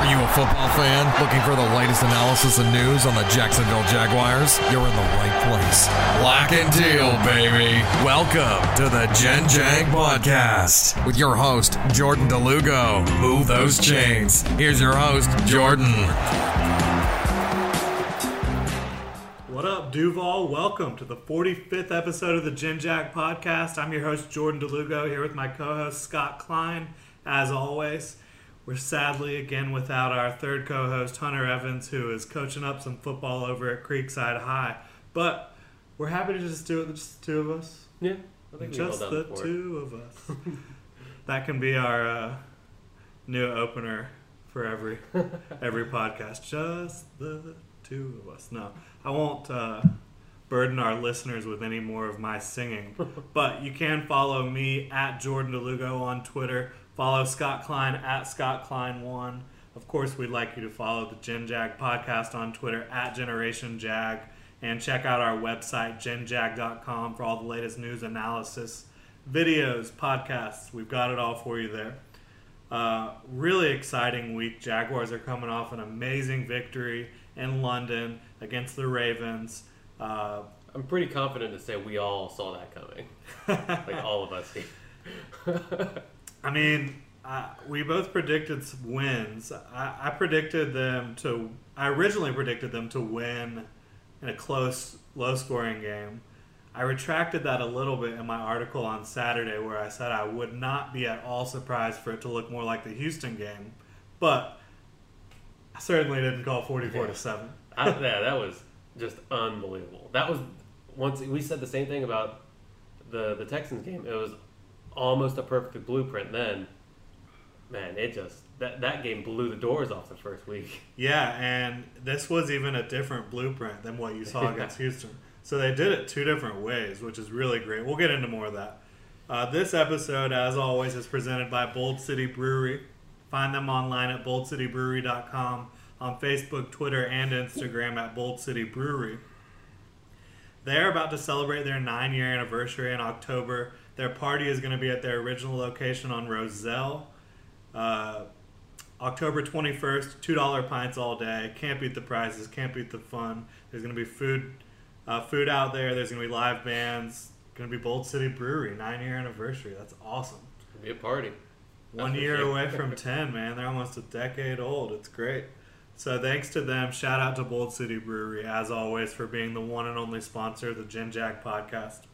Are you a football fan looking for the latest analysis and news on the Jacksonville Jaguars? You're in the right place. Black and teal, baby. Welcome to the Gen Jag Podcast with your host, Jordan DeLugo. Move those chains. Here's your host, Jordan. What up, Duval? Welcome to the 45th episode of the Gen Jag Podcast. I'm your host, Jordan DeLugo, here with my co host, Scott Klein. As always, we're sadly again without our third co host, Hunter Evans, who is coaching up some football over at Creekside High. But we're happy to just do it, with just the two of us. Yeah, I think Just the down two of us. that can be our uh, new opener for every every podcast. Just the two of us. No, I won't uh, burden our listeners with any more of my singing. but you can follow me at Jordan DeLugo on Twitter. Follow Scott Klein at Scott Klein One. Of course, we'd like you to follow the Gen Jag podcast on Twitter at Generation Jag and check out our website genjag.com for all the latest news, analysis, videos, podcasts. We've got it all for you there. Uh, really exciting week. Jaguars are coming off an amazing victory in London against the Ravens. Uh, I'm pretty confident to say we all saw that coming. like all of us. I mean, we both predicted wins. I, I predicted them to. I originally predicted them to win in a close, low-scoring game. I retracted that a little bit in my article on Saturday, where I said I would not be at all surprised for it to look more like the Houston game, but I certainly didn't call forty-four to seven. I, yeah, that was just unbelievable. That was once we said the same thing about the the Texans game. It was almost a perfect blueprint. Then, man, it just that that game blew the doors off the first week. Yeah, and this was even a different blueprint than what you saw against Houston. So they did it two different ways, which is really great. We'll get into more of that. Uh, this episode, as always, is presented by Bold City Brewery. Find them online at boldcitybrewery.com, on Facebook, Twitter, and Instagram at Bold City Brewery. They're about to celebrate their nine year anniversary in October. Their party is going to be at their original location on Rosselle. Uh, October 21st, $2 pints all day. Can't beat the prizes, can't beat the fun. There's going to be food uh, food out there. There's going to be live bands. Going to be Bold City Brewery, nine year anniversary. That's awesome. It'd be a party. One year sure. away from 10, man. They're almost a decade old. It's great. So thanks to them. Shout out to Bold City Brewery, as always, for being the one and only sponsor of the Gen Jag podcast.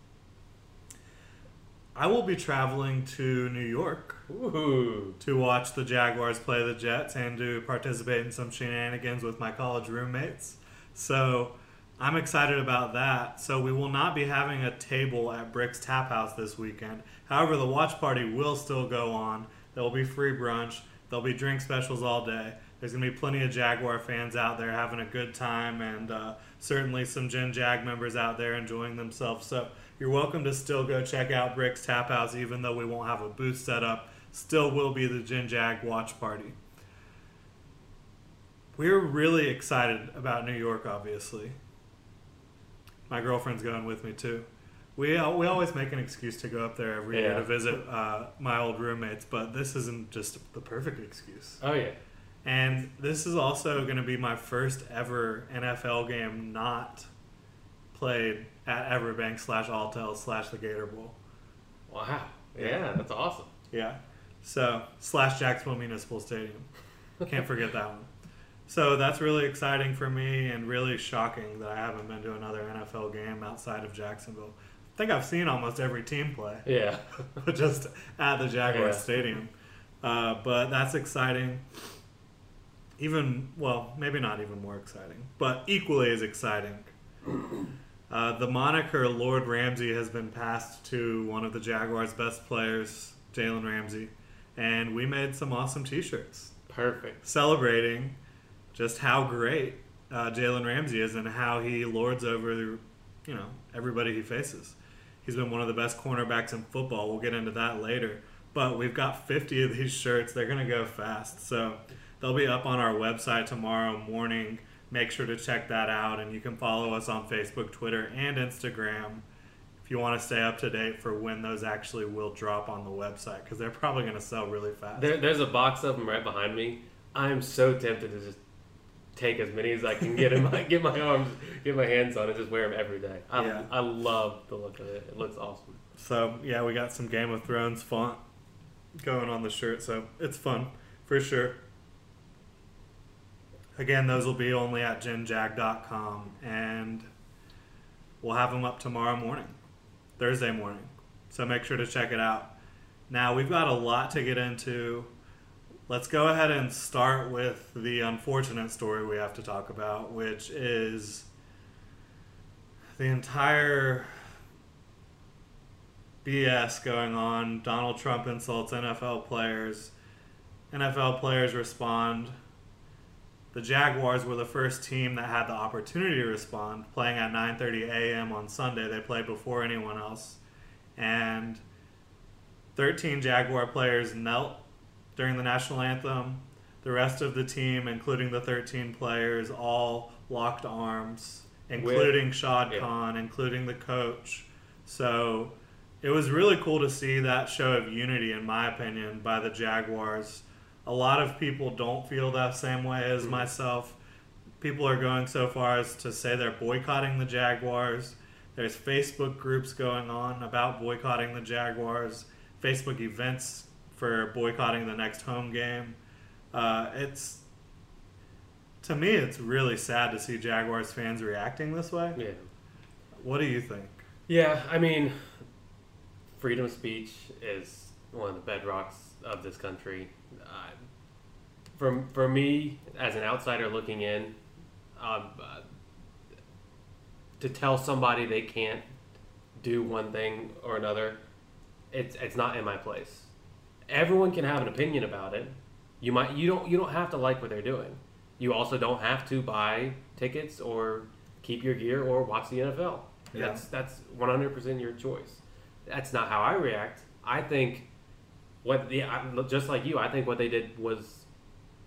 I will be traveling to New York Ooh, to watch the Jaguars play the Jets and to participate in some shenanigans with my college roommates. So I'm excited about that. So we will not be having a table at Brick's Tap House this weekend. However, the watch party will still go on. There will be free brunch. There'll be drink specials all day. There's going to be plenty of Jaguar fans out there having a good time, and uh, certainly some Gen Jag members out there enjoying themselves. So you're welcome to still go check out Brick's Tap House, even though we won't have a booth set up. Still will be the Gen Jag watch party. we're really excited about New York. Obviously, my girlfriend's going with me too. We we always make an excuse to go up there every year to visit uh, my old roommates, but this isn't just the perfect excuse. Oh yeah. And this is also going to be my first ever NFL game not played at Everbank slash Alltel slash the Gator Bowl. Wow. Yeah, that's awesome. Yeah. So slash Jacksonville Municipal Stadium. Can't forget that one. So that's really exciting for me and really shocking that I haven't been to another NFL game outside of Jacksonville. I think I've seen almost every team play, Yeah. just at the Jaguars Yeah. Stadium. Uh, but that's exciting. Even well, maybe not even more exciting, but equally as exciting. Uh, the moniker Lord Ramsey has been passed to one of the Jaguars' best players, Jalen Ramsey, and we made some awesome T-shirts Perfect. celebrating just how great uh, Jalen Ramsey is and how he lords over, you know, everybody he faces. He's been one of the best cornerbacks in football. We'll get into that later. But we've got 50 of these shirts. They're going to go fast. So they'll be up on our website tomorrow morning. Make sure to check that out. And you can follow us on Facebook, Twitter, and Instagram if you want to stay up to date for when those actually will drop on the website because they're probably going to sell really fast. There, there's a box of them right behind me. I'm so tempted to just take as many as I can get in my get my arms, get my hands on, and just wear them every day. I, Yeah. I love the look of it. It looks awesome. So yeah, we got some Game of Thrones font going on the shirt, so it's fun for sure. Again, those will be only at genjag.com, and we'll have them up tomorrow morning, Thursday morning. So make sure to check it out. Now we've got a lot to get into. Let's go ahead and start with the unfortunate story we have to talk about, which is the entire BS going on. Donald Trump insults NFL players. NFL players respond. The Jaguars were the first team that had the opportunity to respond, playing at 9:30 a.m. on Sunday. They played before anyone else, and 13 Jaguar players knelt during the national anthem. The rest of the team, including the 13 players, all locked arms, including Shad yeah. Khan, including the coach. So it was really cool to see that show of unity, in my opinion, by the Jaguars. A lot of people don't feel that same way as myself. People are going so far as to say they're boycotting the Jaguars. There's Facebook groups going on about boycotting the Jaguars, Facebook events for boycotting the next home game. Uh, it's to me, it's really sad to see Jaguars fans reacting this way. Yeah. What do you think? Yeah, I mean, freedom of speech is one of the bedrocks of this country. Uh, for, for me, as an outsider looking in, um, uh, to tell somebody they can't do one thing or another, it's it's not in my place. Everyone can have an opinion about it. You might you don't you don't have to like what they're doing. You also don't have to buy tickets or keep your gear or watch the NFL. Yeah. That's that's one hundred percent your choice. That's not how I react. I think what the I- just like you, I think what they did was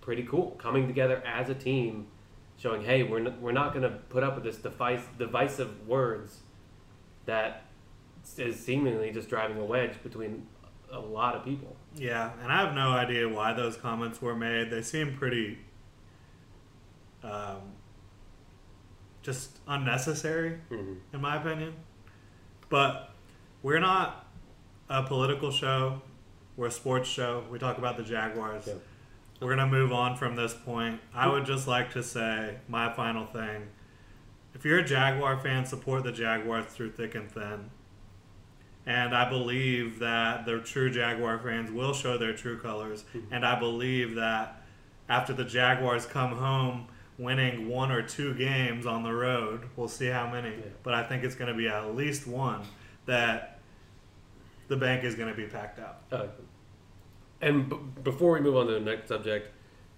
pretty cool. Coming together as a team, showing hey, we're not, we're not going to put up with this device, divisive words that is seemingly just driving a wedge between a lot of people. Yeah, and I have no idea why those comments were made. They seem pretty um, just unnecessary, Mhm. in my opinion. But we're not a political show, we're a sports show. We talk about the Jaguars. Yeah. We're going to move on from this point. I would just like to say my final thing. If you're a Jaguar fan, support the Jaguars through thick and thin. And I believe that the true Jaguar fans will show their true colors. And I believe that after the Jaguars come home winning one or two games on the road, we'll see how many. Yeah. But I think it's going to be at least one that the bank is going to be packed out. Uh, and b- before we move on to the next subject,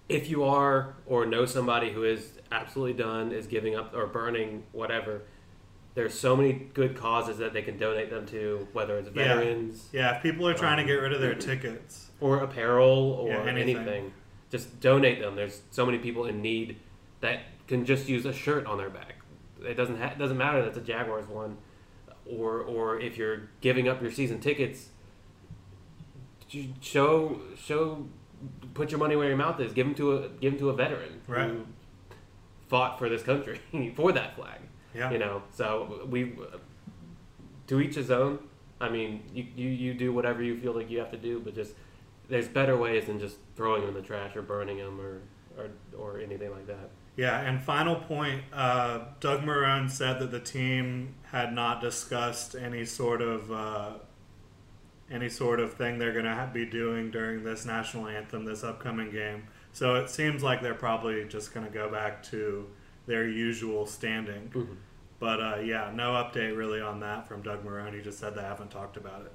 if you are or know somebody who is absolutely done, is giving up or burning whatever, there's so many good causes that they can donate them to, whether it's veterans Yeah, if people are trying to get rid of their um, tickets, or apparel or Yeah, anything. anything. just donate them. There's so many people in need that can just use a shirt on their back. It doesn't ha- doesn't matter that it's a Jaguars one, or or if you're giving up your season tickets. Show show, put your money where your mouth is. Give them to a give them to a veteran Right. who fought for this country for that flag. Yeah. You know, so we to each his own. I mean, you, you, you do whatever you feel like you have to do, but just there's better ways than just throwing them in the trash or burning them or or, or anything like that. Yeah, and final point, uh, Doug Marrone said that the team had not discussed any sort of uh, any sort of thing they're going to be doing during this national anthem, this upcoming game. So it seems like they're probably just going to go back to their usual standing. But uh, yeah, no update really on that from Doug Marrone. He just said they haven't talked about it,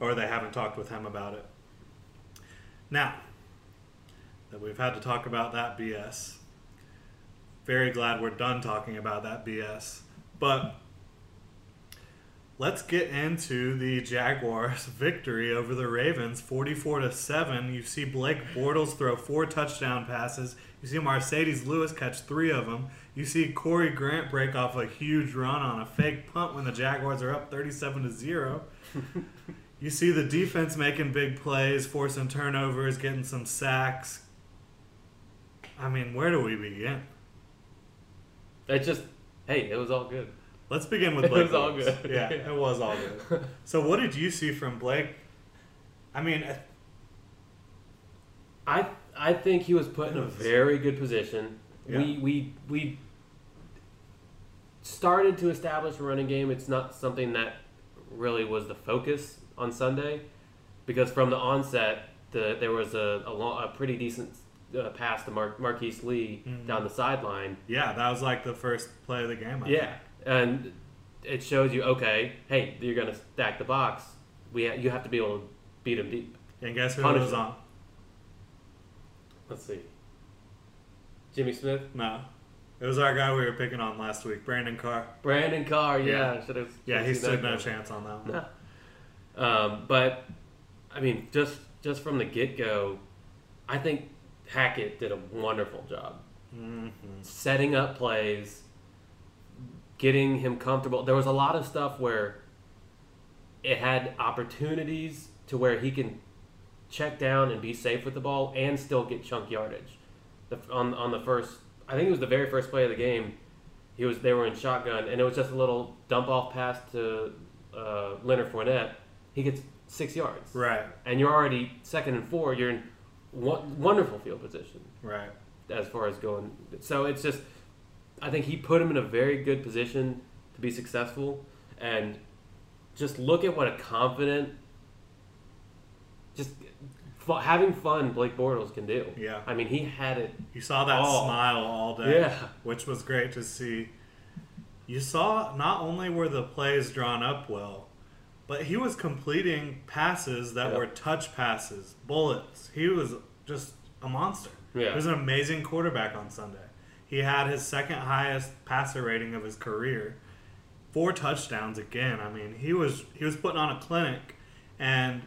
or they haven't talked with him about it. Now that we've had to talk about that BS very glad we're done talking about that BS. But let's get into the Jaguars' victory over the Ravens, 44 to 7. You see Blake Bortles throw four touchdown passes. You see Marcedes Lewis catch three of them. You see Corey Grant break off a huge run on a fake punt when the Jaguars are up 37 to 0. you see the defense making big plays, forcing turnovers, getting some sacks. I mean, where do we begin? It just hey, it was all good. Let's begin with Blake. It was all good. Yeah, it was all good. So, what did you see from Blake? I mean, I I think he was put in a very good position. Yeah. We we we started to establish a running game. It's not something that really was the focus on Sunday, because from the onset, the there was a a, long, a pretty decent uh, pass to Mar- Marquise Lee Mm-hmm. down the sideline. yeah, that was like the first play of the game. I Yeah, and it shows you okay. Hey, you're gonna stack the box. We ha- you have to be able to beat him deep. And guess who Punish was on? Let's see. Jimmy Smith. No, it was our guy we were picking on last week, Brandon Carr. Brandon Carr, yeah, Yeah. should have. Yeah, he stood no chance on that one. No. Um, but I mean, just just from the get go, I think Hackett did a wonderful job Mm-hmm. setting up plays, getting him comfortable. There was a lot of stuff where it had opportunities to where he can check down and be safe with the ball and still get chunk yardage. The, on on the first, I think it was the very first play of the game. He was they were in shotgun and it was just a little dump off pass to uh, Leonard Fournette. He gets six yards, Right, and you're already second and four. You're in wonderful field position right. as far as going. So it's just, I think he put him in a very good position to be successful, and just look at what a confident, just fu- having fun Blake Bortles can do. Yeah. I mean he had it. You saw that Oh. smile all day, Yeah. which was great to see. You saw not only were the plays drawn up well, but he was completing passes that Yep. were touch passes, bullets. He was just a monster. Yeah. He was an amazing quarterback on Sunday. He had his second highest passer rating of his career. Four touchdowns again. I mean, he was he was putting on a clinic. And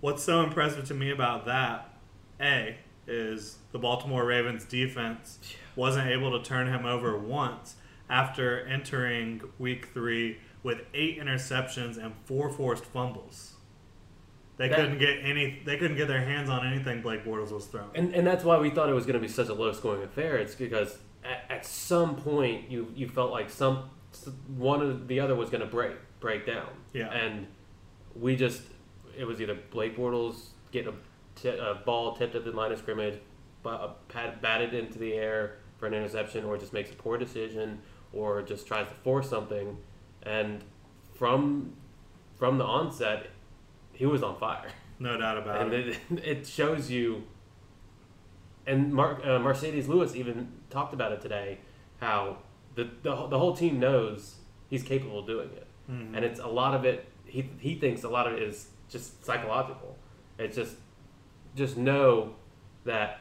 what's so impressive to me about that, A, is the Baltimore Ravens defense wasn't able to turn him over once after entering week three with eight interceptions and four forced fumbles. They That- couldn't get any they couldn't get their hands on anything Blake Bortles was throwing. And, and that's why we thought it was going to be such a low scoring affair. It's because at, at some point you, you felt like some one or the other was going to break break down. Yeah. And we just it was either Blake Bortles getting a, t- a ball tipped at the line of scrimmage, but uh, batted into the air for an interception, or just makes a poor decision, or just tries to force something. And from from the onset, he was on fire No doubt about and it. it, it shows you. And Mar- uh, Marcedes Lewis even talked about it today, how the, the the whole team knows he's capable of doing it, Mm-hmm. and it's a lot of it. He he thinks a lot of it is just psychological. It's just just know that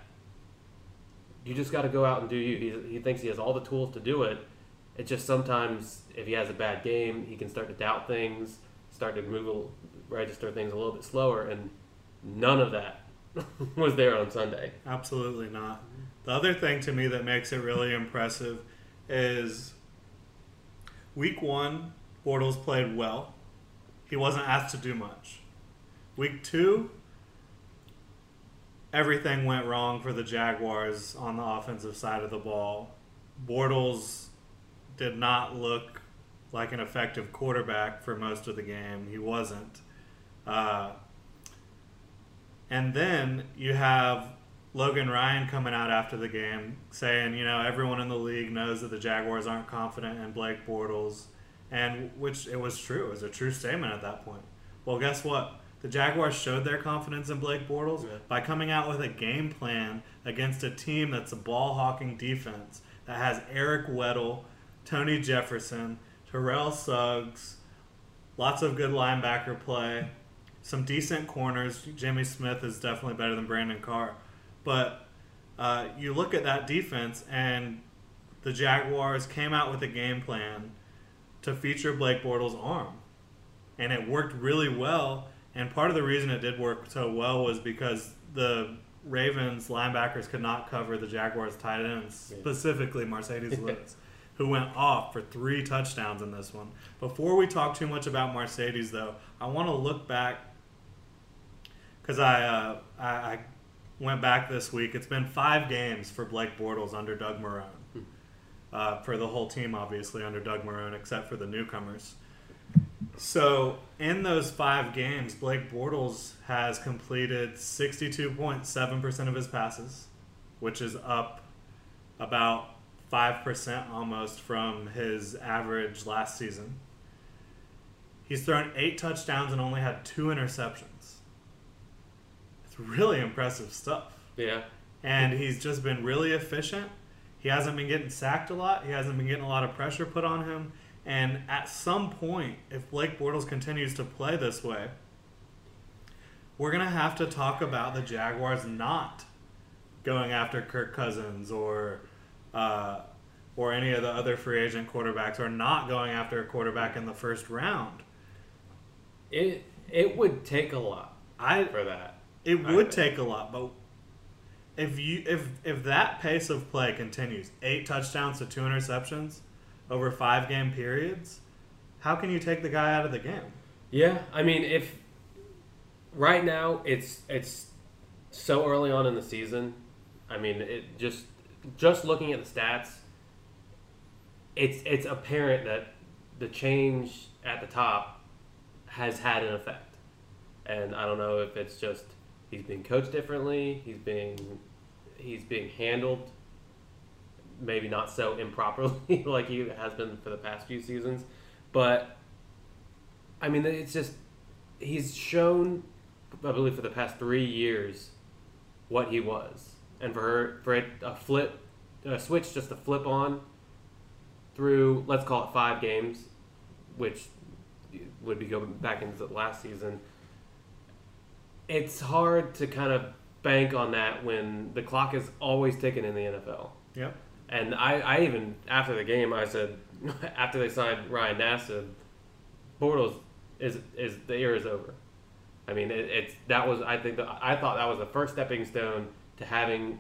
you just got to go out and do you. He he thinks he has all the tools to do it. It's just sometimes if he has a bad game, he can start to doubt things, start to move, register things a little bit slower, and none of that was there on Sunday. Absolutely not. The other thing to me that makes it really impressive is week one, Bortles played well. He wasn't asked to do much. Week two, everything went wrong for the Jaguars on the offensive side of the ball. Bortles did not look like an effective quarterback for most of the game. He wasn't. Uh, and then you have Logan Ryan coming out after the game saying, you know, everyone in the league knows that the Jaguars aren't confident in Blake Bortles, and which it was true. It was a true statement at that point. Well, guess what? The Jaguars showed their confidence in Blake Bortles Yeah. by coming out with a game plan against a team that's a ball hawking defense that has Eric Weddle, Tony Jefferson, Terrell Suggs, lots of good linebacker play, some decent corners. Jimmy Smith is definitely better than Brandon Carr. But uh, you look at that defense, and the Jaguars came out with a game plan to feature Blake Bortles' arm. And it worked really well. And part of the reason it did work so well was because the Ravens linebackers could not cover the Jaguars tight ends, specifically Marcedes Lewis, who went off for three touchdowns in this one. Before we talk too much about Marcedes, though, I want to look back because I, uh, I I went back this week. It's been five games for Blake Bortles under Doug Marrone. Uh, for the whole team, obviously, under Doug Marrone, except for the newcomers. So, in those five games, Blake Bortles has completed 62.7% of his passes, which is up about 5% almost from his average last season. He's thrown eight touchdowns and only had two interceptions. It's really impressive stuff. Yeah. And he's just been really efficient. He hasn't been getting sacked a lot. He hasn't been getting a lot of pressure put on him. And at some point, if Blake Bortles continues to play this way, we're going to have to talk about the Jaguars not going after Kirk Cousins or uh, or any of the other free agent quarterbacks or not going after a quarterback in the first round. It it would take a lot I for that. It would take a lot, but if you if if that pace of play continues, eight touchdowns to two interceptions over five game periods, how can you take the guy out of the game? Yeah, I mean, if right now it's it's so early on in the season, I mean, it just just looking at the stats, it's it's apparent that the change at the top has had an effect, and I don't know if it's just he's being coached differently, he's being he's being handled maybe not so improperly like he has been for the past few seasons, but I mean, it's just he's shown, I believe, for the past three years, what he was, and for her for it a flip, a switch just to flip on through let's call it five games, which would be going back into the last season. It's hard to kind of bank on that when the clock is always ticking in the NFL. Yep. And I, I even after the game I said after they signed Ryan Nass, said, Bortles is is the year is over. I mean it, it's that was I think the, I thought that was the first stepping stone to having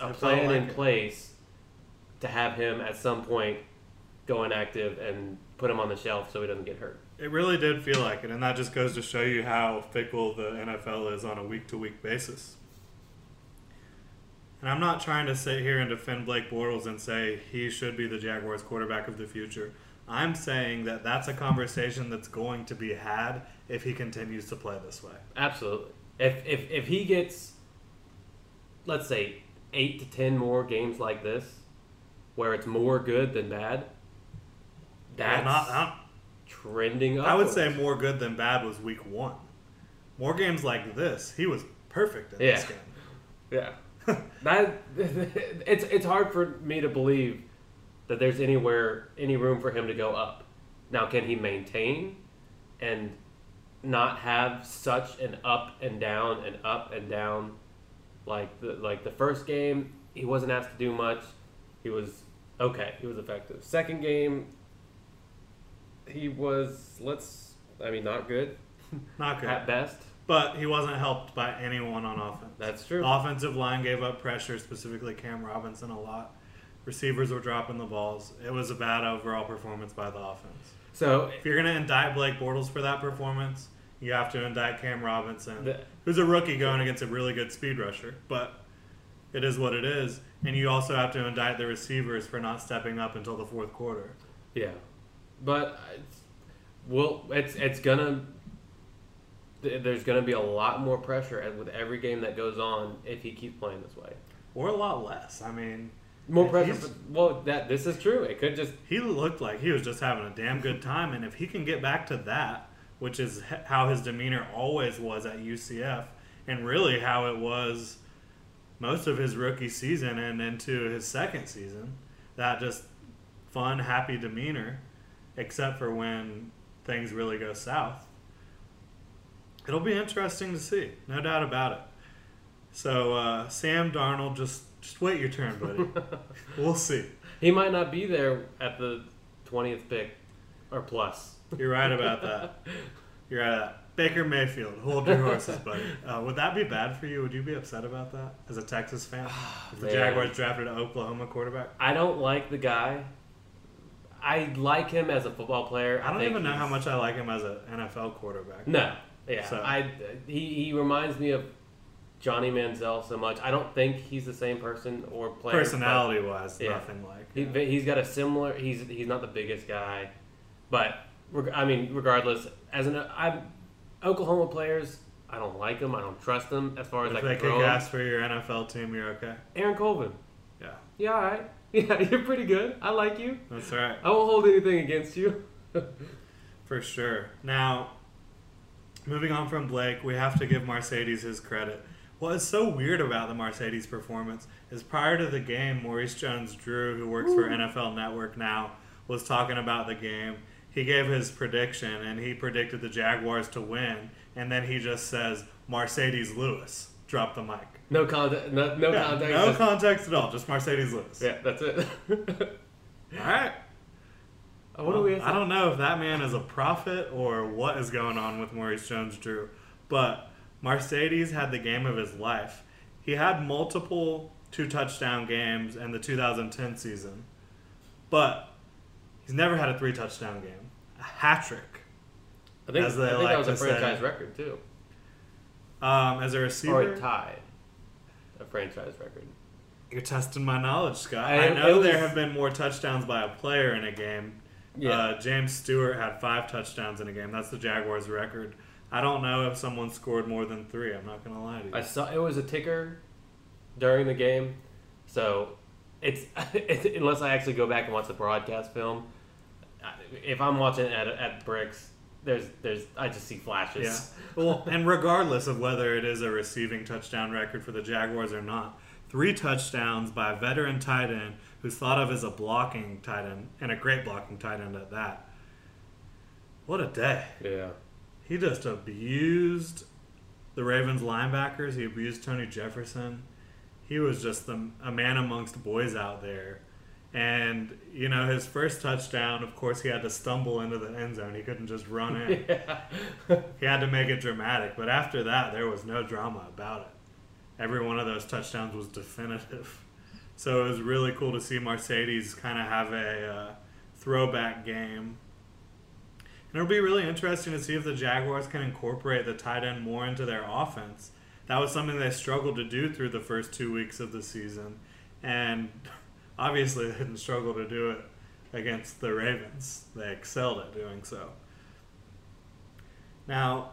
a It plan in it. place to have him at some point go inactive and put him on the shelf so he doesn't get hurt. It really did feel like it, and that just goes to show you how fickle the NFL is on a week to week basis. And I'm not trying to sit here and defend Blake Bortles and say he should be the Jaguars quarterback of the future. I'm saying that that's a conversation that's going to be had if he continues to play this way. Absolutely. If if if he gets, let's say, eight to ten more games like this, where it's more good than bad, that's not, not, trending up. I would say more good than bad was week one. More games like this, he was perfect in this Yeah. game. Yeah. that it's it's hard for me to believe that there's anywhere any room for him to go up. Now, can he maintain and not have such an up and down and up and down like the like the first game he wasn't asked to do much. He was okay, he was effective. Second game he was let's I mean not good Not good. at best. But he wasn't helped by anyone on offense. That's true. Offensive line gave up pressure, specifically Cam Robinson, a lot. Receivers were dropping the balls. It was a bad overall performance by the offense. So If you're going to indict Blake Bortles for that performance, you have to indict Cam Robinson, The- who's a rookie going against a really good speed rusher. But it is what it is. And you also have to indict the receivers for not stepping up until the fourth quarter. Yeah, but it's, well, it's it's gonna. There's gonna be a lot more pressure with every game that goes on if he keeps playing this way. Or a lot less. I mean, More pressure. For, well, that this is true. It could just he looked like he was just having a damn good time. And if he can get back to that, which is how his demeanor always was at UCF, and really how it was most of his rookie season and into his second season, that just fun, happy demeanor, except for when things really go south. It'll be interesting to see, no doubt about it. So uh, Sam Darnold, just just wait your turn, buddy. we'll see. he might not be there at the twentieth pick or plus. You're right about that. You're right. About that. Baker Mayfield, hold your horses, buddy. Uh, would that be bad for you? Would you be upset about that as a Texas fan? If the Man. Jaguars drafted an Oklahoma quarterback? I don't like the guy. I like him as a football player. I don't even know how much I like him as an NFL quarterback. No, yeah, So- I he, he reminds me of Johnny Manziel so much. I don't think he's the same person or player. Personality wise, Yeah. nothing like. He, he's got a similar. He's he's not the biggest guy, but I mean, regardless, as an I, Oklahoma players, I don't like them. I don't trust them as far as if I they can kick throw 'em. ass for your NFL team, you're okay. Aaron Colvin, Yeah, yeah, all right, yeah, you're pretty good. I like you. that's right. I won't hold anything against you. For sure. Now, moving on from Blake, we have to give Marcedes his credit. What is so weird about the Marcedes performance is prior to the game, Maurice Jones Drew, who works for NFL Network now, was talking about the game. He gave his prediction and he predicted the Jaguars to win, and then he just says Marcedes Lewis. Drop the mic. No context. No, no Yeah, context. no context at all, just Marcedes Lewis. yeah, that's it. All right. what do we? I don't know if that man is a prophet or what is going on with Maurice Jones Drew, but Marcedes had the game of his life. He had multiple two touchdown games in the 2010 season, but he's never had a three touchdown game. A hat trick I think, I think like that was a to say. franchise record too, um, as a or receiver. a tie. A franchise record. You're testing my knowledge, Scott. I- I, know it there have been more touchdowns by a player in a game. Yeah. Uh, James Stewart had five touchdowns in a game. That's the Jaguars' record. I don't know if someone scored more than three. I'm not going to lie to you. I saw it was a ticker during the game, so it's, it's unless I actually go back and watch the broadcast film. If I'm watching it at at bricks, there's there's I just see flashes. Yeah. Well, and regardless of whether it is a receiving touchdown record for the Jaguars or not, three touchdowns by a veteran tight end who's thought of as a blocking tight end and a great blocking tight end at that. What a day. Yeah. He just abused the Ravens linebackers. He abused Tony Jefferson. He was just the, a man amongst boys out there. And, you know, his first touchdown, of course, he had to stumble into the end zone. He couldn't just run in. Yeah. he had to make it dramatic. But after that, there was no drama about it. Every one of those touchdowns was definitive. So it was really cool to see Marcedes kind of have a uh, throwback game and it'll be really interesting to see if the Jaguars can incorporate the tight end more into their offense. That was something they struggled to do through the first two weeks of the season. And obviously, they didn't struggle to do it against the Ravens. They excelled at doing so. Now,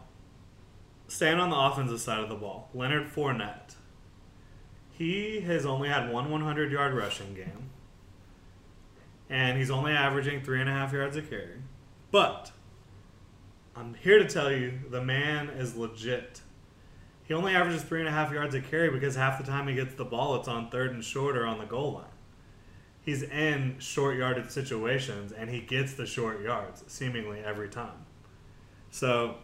staying on the offensive side of the ball, Leonard Fournette. He has only had one 100 yard rushing game. And he's only averaging three and a half yards a carry. But I'm here to tell you the man is legit. He only averages three and a half yards a carry because half the time he gets the ball, it's on third and short or on the goal line. He's in short yarded situations and he gets the short yards seemingly every time. So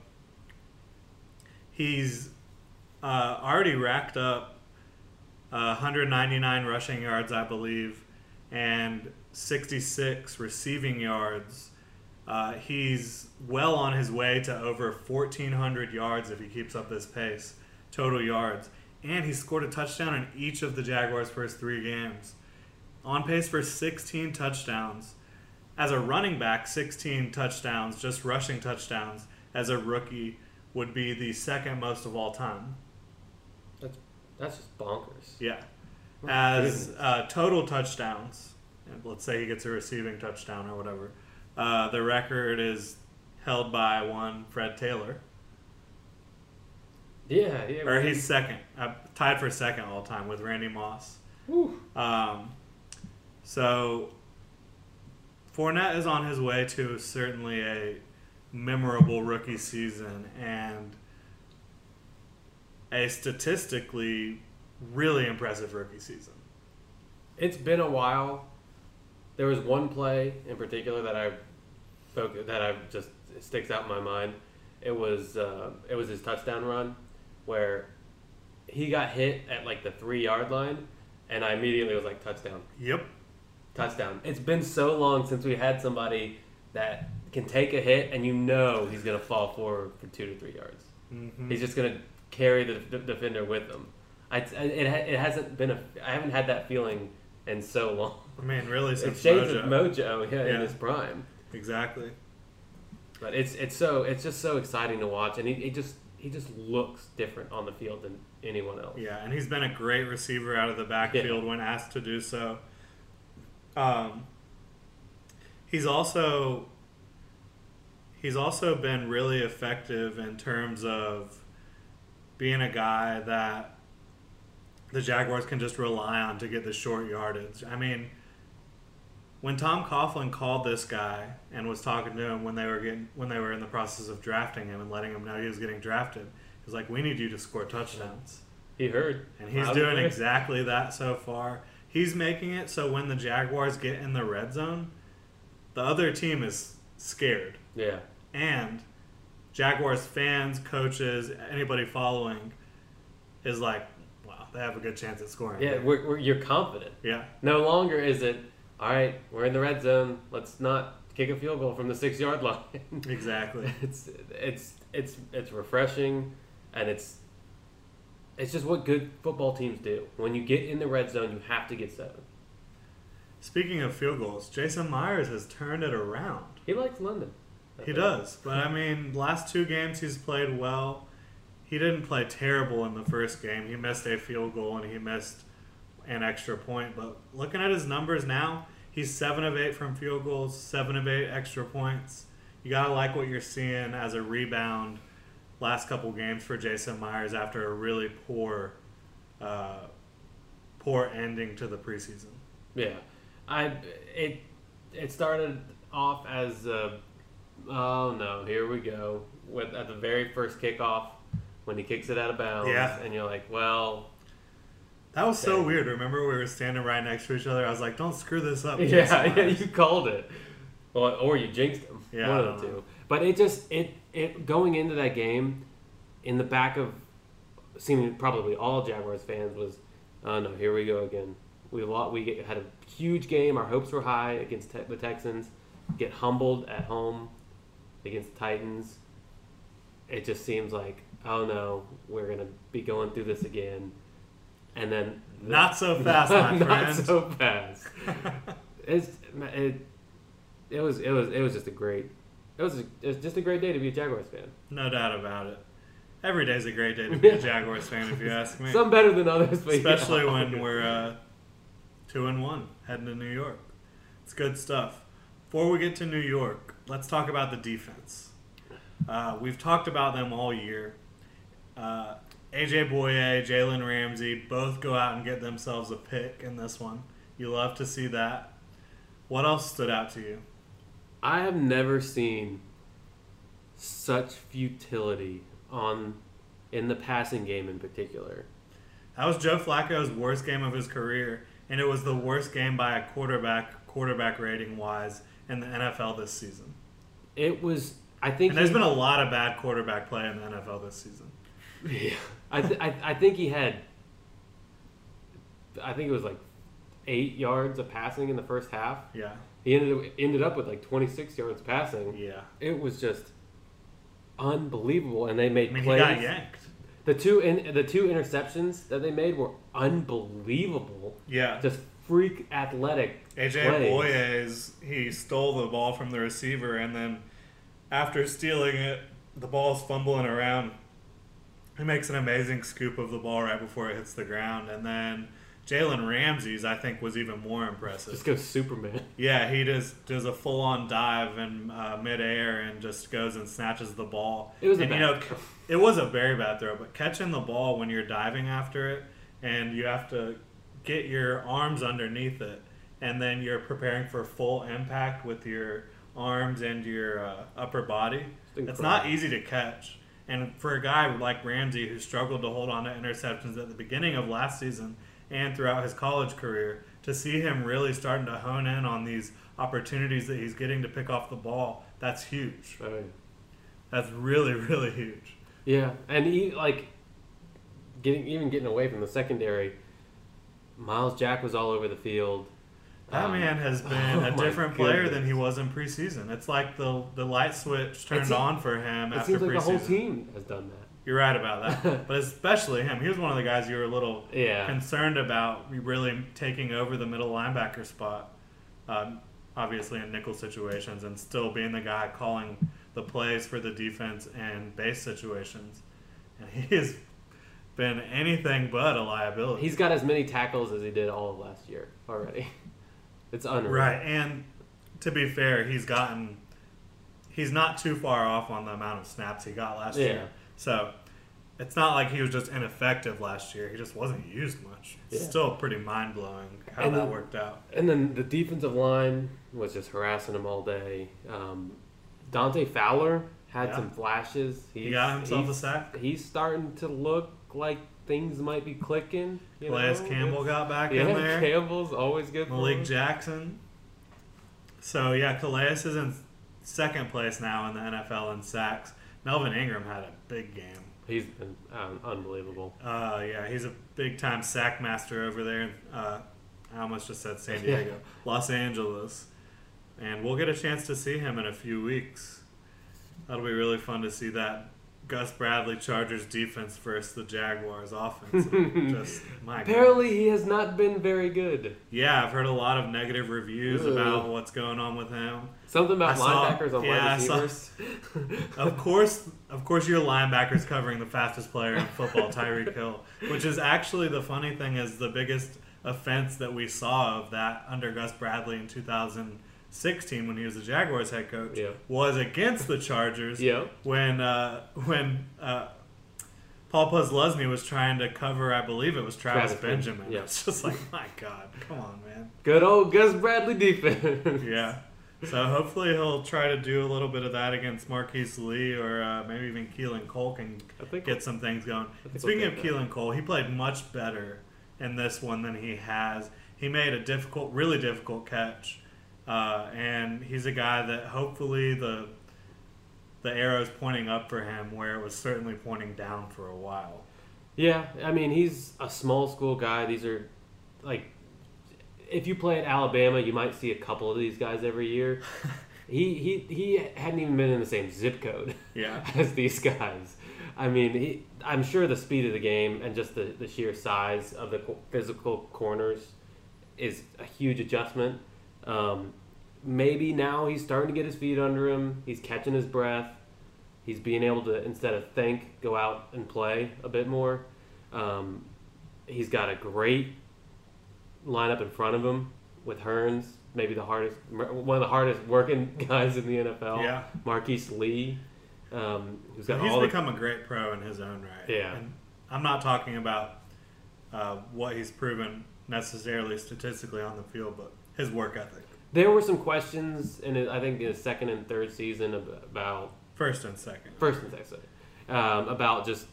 he's uh, already racked up uh, 199 rushing yards, I believe, and 66 receiving yards Uh, he's well on his way to over 1,400 yards if he keeps up this pace, total yards. And he scored a touchdown in each of the Jaguars' first three games. On pace for 16 touchdowns. As a running back, 16 touchdowns, just rushing touchdowns, as a rookie would be the second most of all time. That's that's just bonkers. Yeah. As uh, total touchdowns, let's say he gets a receiving touchdown or whatever, uh, the record is held by one Fred Taylor, Yeah, yeah. or he's second, uh, tied for second all time with Randy Moss. Um, so Fournette is on his way to certainly a memorable rookie season and a statistically really impressive rookie season. It's been a while. There was one play in particular that I that I just sticks out in my mind. It was uh, it was his touchdown run where he got hit at like the three yard line, and I immediately was like touchdown, Yep. Touchdown. It's been so long since we had somebody that can take a hit and you know he's gonna fall forward for two to three yards. Mm-hmm. He's just gonna carry the, the defender with him. I, it, it hasn't been a I haven't had that feeling in so long. I mean, really, It since shades Mojo. Mojo, yeah, in his prime. Exactly. But it's it's so it's just so exciting to watch, and he, he just he just looks different on the field than anyone else. Yeah, and he's been a great receiver out of the backfield when asked to do so. Um, he's also he's also been really effective in terms of being a guy that the Jaguars can just rely on to get the short yardage. I mean, when Tom Coughlin called this guy and was talking to him when they were getting when they were in the process of drafting him and letting him know he was getting drafted, he was like, "We need you to score touchdowns." He heard, And he's doing exactly that so far. He's making it so when the Jaguars get in the red zone, the other team is scared. Yeah, And Jaguars fans, coaches, anybody following is like, wow, they have a good chance at scoring. yeah. We're, we're, you're confident. Yeah. No longer is it all right. We're in the red zone. Let's not kick a field goal from the six yard line. Exactly. it's it's it's it's refreshing, and it's it's just what good football teams do. When you get in the red zone, you have to get seven. Speaking of field goals, Jason Myers has turned it around. He likes London. He does, but I mean, last two games he's played well. He didn't play terrible in the first game. He missed a field goal and he missed an extra point. But looking at his numbers now, he's seven of eight from field goals, seven of eight extra points. You gotta like what you're seeing as a rebound last couple games for Jason Myers after a really poor, uh, poor ending to the preseason. Yeah, I it it started off as uh, oh no, here we go with at the very first kickoff when he kicks it out of bounds, Yeah. and you're like, well, That was so weird. Remember, we were standing right next to each other. I was like, "Don't screw this up." yeah, yeah, you called it, well, or you jinxed him, Yeah, one of the two. But it just it it going into that game, in the back of seeming probably all Jaguars fans was, oh no, here we go again. We lot we had a huge game. Our hopes were high against te- the Texans. Get humbled at home against the Titans. It just seems like oh no, we're gonna be going through this again, and then Not so fast, my Not friend. so fast. it's it, it was it was it was just a great it was, it was just a great day to be a Jaguars fan. No doubt about it. Every day's a great day to be a Jaguars fan, if you ask me. Some better than others, but Especially yeah. when we're uh, two and one heading to New York. It's good stuff. Before we get to New York, let's talk about the defense. Uh, we've talked about them all year. Uh, AJ Bouye, Jalen Ramsey both go out and get themselves a pick in this one. You love to see that. What else stood out to you? I have never seen such futility on in the passing game in particular. That was Joe Flacco's worst game of his career, and it was the worst game by a quarterback quarterback rating wise in the NFL this season. It was I think And there's he- been a lot of bad quarterback play in the NFL this season. Yeah, I, th- I I think he had. I think it was like eight yards of passing in the first half, Yeah. He ended up, ended up with like 26 yards passing. Yeah. It was just unbelievable, and they made I mean, he plays. got yanked. The two in, the two interceptions that they made were unbelievable. Yeah. Just freak athletic. AJ plays. Bouye's, he stole the ball from the receiver, and then after stealing it, the ball's fumbling around. He makes an amazing scoop of the ball right before it hits the ground, and then Jalen Ramsey's, I think, was even more impressive. Just goes Superman. Yeah, he does does a full on dive in uh, midair and just goes and snatches the ball. It was a and, you bad know, throw. it was a very bad throw, but catching the ball when you're diving after it and you have to get your arms underneath it, and then you're preparing for full impact with your arms and your uh, upper body. It's It's not easy to catch. And for a guy like Ramsey who struggled to hold on to interceptions at the beginning of last season and throughout his college career, to see him really starting to hone in on these opportunities that he's getting to pick off the ball, that's huge. Yeah. That's really, really huge. Yeah, and he like getting even getting away from the secondary. Myles Jack was all over the field. That Um, man has been oh a different player than he was in preseason. It's like the the light switch turned on for him It after seems like preseason. the whole team has done that. You're right about that, but especially him. He was one of the guys you were a little Yeah. concerned about really taking over the middle linebacker spot. Um, obviously, in nickel situations, and still being the guy calling the plays for the defense and base situations. And he has been anything but a liability. He's got as many tackles as he did all of last year already. It's unreal. Right, and to be fair, he's gotten he's not too far off on the amount of snaps he got last Yeah. year. So it's not like he was just ineffective last year. He just wasn't used much. It's Yeah. still pretty mind blowing how And that then- worked out. And then the defensive line was just harassing him all day. Um, Dante Fowler had Yeah. some flashes. He's, He got himself a sack. He's starting to look like things might be clicking. You Calais know? Campbell got back yeah, in there. Campbell's always good. Malik. Jackson. So yeah, Calais is in second place now in the NFL in sacks. Melvin Ingram had a big game. He's been um, unbelievable. Uh, yeah, he's a big time sack master over there. in, Uh, I almost just said San Yeah. Diego, Los Angeles, and we'll get a chance to see him in a few weeks. That'll be really fun to see that Gus Bradley Chargers defense versus the Jaguars offense. just my God. Apparently, he has not been very good. yeah, I've heard a lot of negative reviews about what's going on with him. Something about I saw- linebackers on yeah, wide saw- of course, of course, your linebacker's covering the fastest player in football, Tyreek Hill, which is actually the funny thing is the biggest offense that we saw of that under Gus Bradley in 2016 when he was the Jaguars head coach Yeah. was against the Chargers Yeah. when uh, when uh, Paul Posluszny was trying to cover, I believe it was Travis, Travis Benjamin, Benjamin. yeah. It's just like, my God, come on, man. Good old Gus Bradley defense. Yeah. So hopefully he'll try to do a little bit of that against Marquise Lee or uh, maybe even Keelan Cole can I think get some things going. Speaking of. Keelan Cole, he played much better in this one than he has. He made a difficult, really difficult catch, uh, and he's a guy that hopefully the the arrow's pointing up for him, where it was certainly pointing down for a while. Yeah, I mean he's a small school guy. These are like if you play at Alabama, you might see a couple of these guys every year. he he he hadn't even been in the same zip code Yeah. as these guys. I mean, he, I'm sure the speed of the game and just the, the sheer size of the physical corners is a huge adjustment. Um, maybe now he's starting to get his feet under him. He's catching his breath. He's being able to instead of think, go out and play a bit more. Um, he's got a great lineup in front of him with Hurns, maybe the hardest, one of the hardest working guys in the NFL. Yeah. Marquise Lee, um, who's got He's all the become a great pro in his own right. Yeah. And I'm not talking about uh, what he's proven necessarily statistically on the field, but his work ethic, There were some questions in I think in the second and third season about first and second. first and second um, about just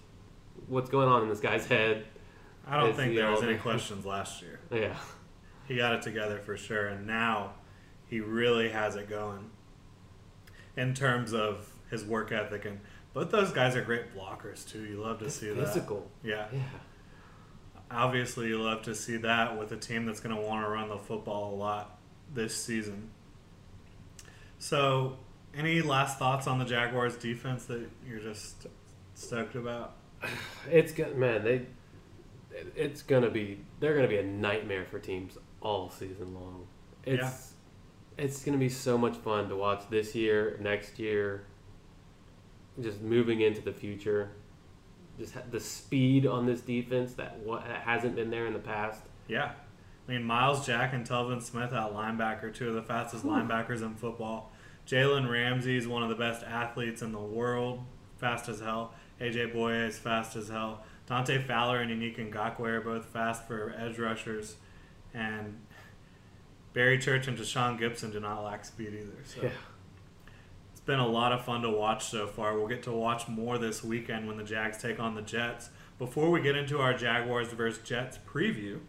what's going on in this guy's head. I don't Is think he there was any questions last year. Yeah, He got it together for sure, and now he really has it going in terms of his work ethic. And both those guys are great blockers too. You love to see that. physical. Yeah. Yeah, Obviously, you love to see that with a team that's going to want to run the football a lot this season. So, any last thoughts on the Jaguars defense that you're just stoked about? It's good, man. They, it's gonna be. They're gonna be a nightmare for teams all season long. It's, it's gonna be so much fun to watch this year, next year. Just moving into the future, just ha- the speed on this defense that what hasn't been there in the past. Yeah. I mean, Myles Jack and Telvin Smith at linebacker, two of the fastest linebackers in football. Jalen Ramsey is one of the best athletes in the world, fast as hell. AJ Bouye is fast as hell. Dante Fowler and Yannick Ngakoue are both fast for edge rushers. And Barry Church and Tashaun Gipson do not lack speed either. So Yeah. Been a lot of fun to watch so far. We'll get to watch more this weekend when the Jags take on the Jets. Before we get into our Jaguars versus Jets preview,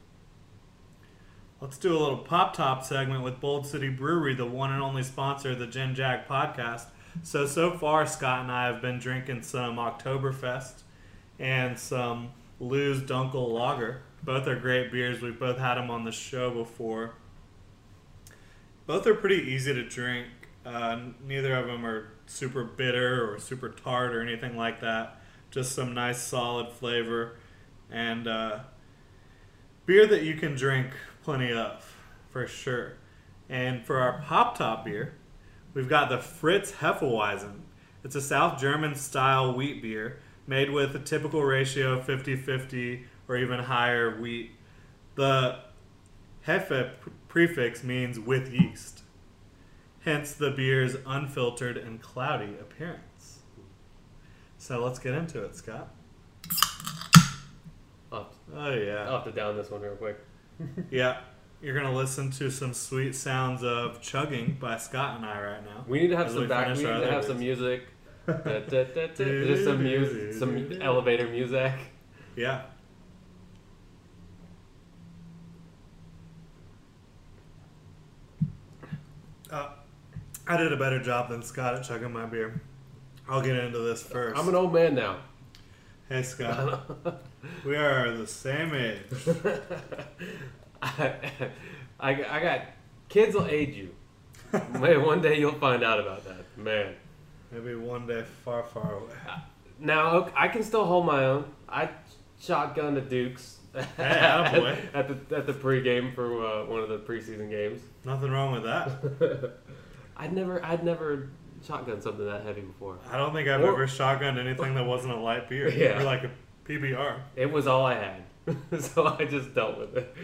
let's do a little pop top segment with Bold City Brewery, the one and only sponsor of the Gen Jag podcast. So so far, Scott and I have been drinking some Oktoberfest and some Lou's Dunkel Lager. Both are great beers. We've both had them on the show before. Both are pretty easy to drink. Uh, neither of them are super bitter or super tart or anything like that. Just some nice solid flavor and uh, beer that you can drink plenty of for sure. And for our pop top beer, we've got the Fritz Hefeweizen. It's a South German style wheat beer made with a typical ratio of 50 50 or even higher wheat. The Hefe prefix means with yeast, hence the beer's unfiltered and cloudy appearance. So let's get into it, Scott. I'll, Oh, yeah. I'll have to down this one real quick. Yeah, you're gonna listen to some sweet sounds of chugging by Scott and I right now. We need to have some we back. We need to have some music. Da, da, da, Just some music, some elevator music. Yeah. Uh, I did a better job than Scott at chugging my beer. I'll get into this first. I'm an old man now. hey Scott, we are the same age. I, I, I got kids will aid you. Man, one day you'll find out about that, man. Maybe one day far, far away. Now I can still hold my own. I shotgun the Dukes attaboy. at the at the pregame for uh, one of the preseason games. Nothing wrong with that. I'd never I'd never shotgun something that heavy before. I don't think I've Or- ever shotgunned anything that wasn't a light beer Yeah. or like a PBR. It was all I had, so I just dealt with it.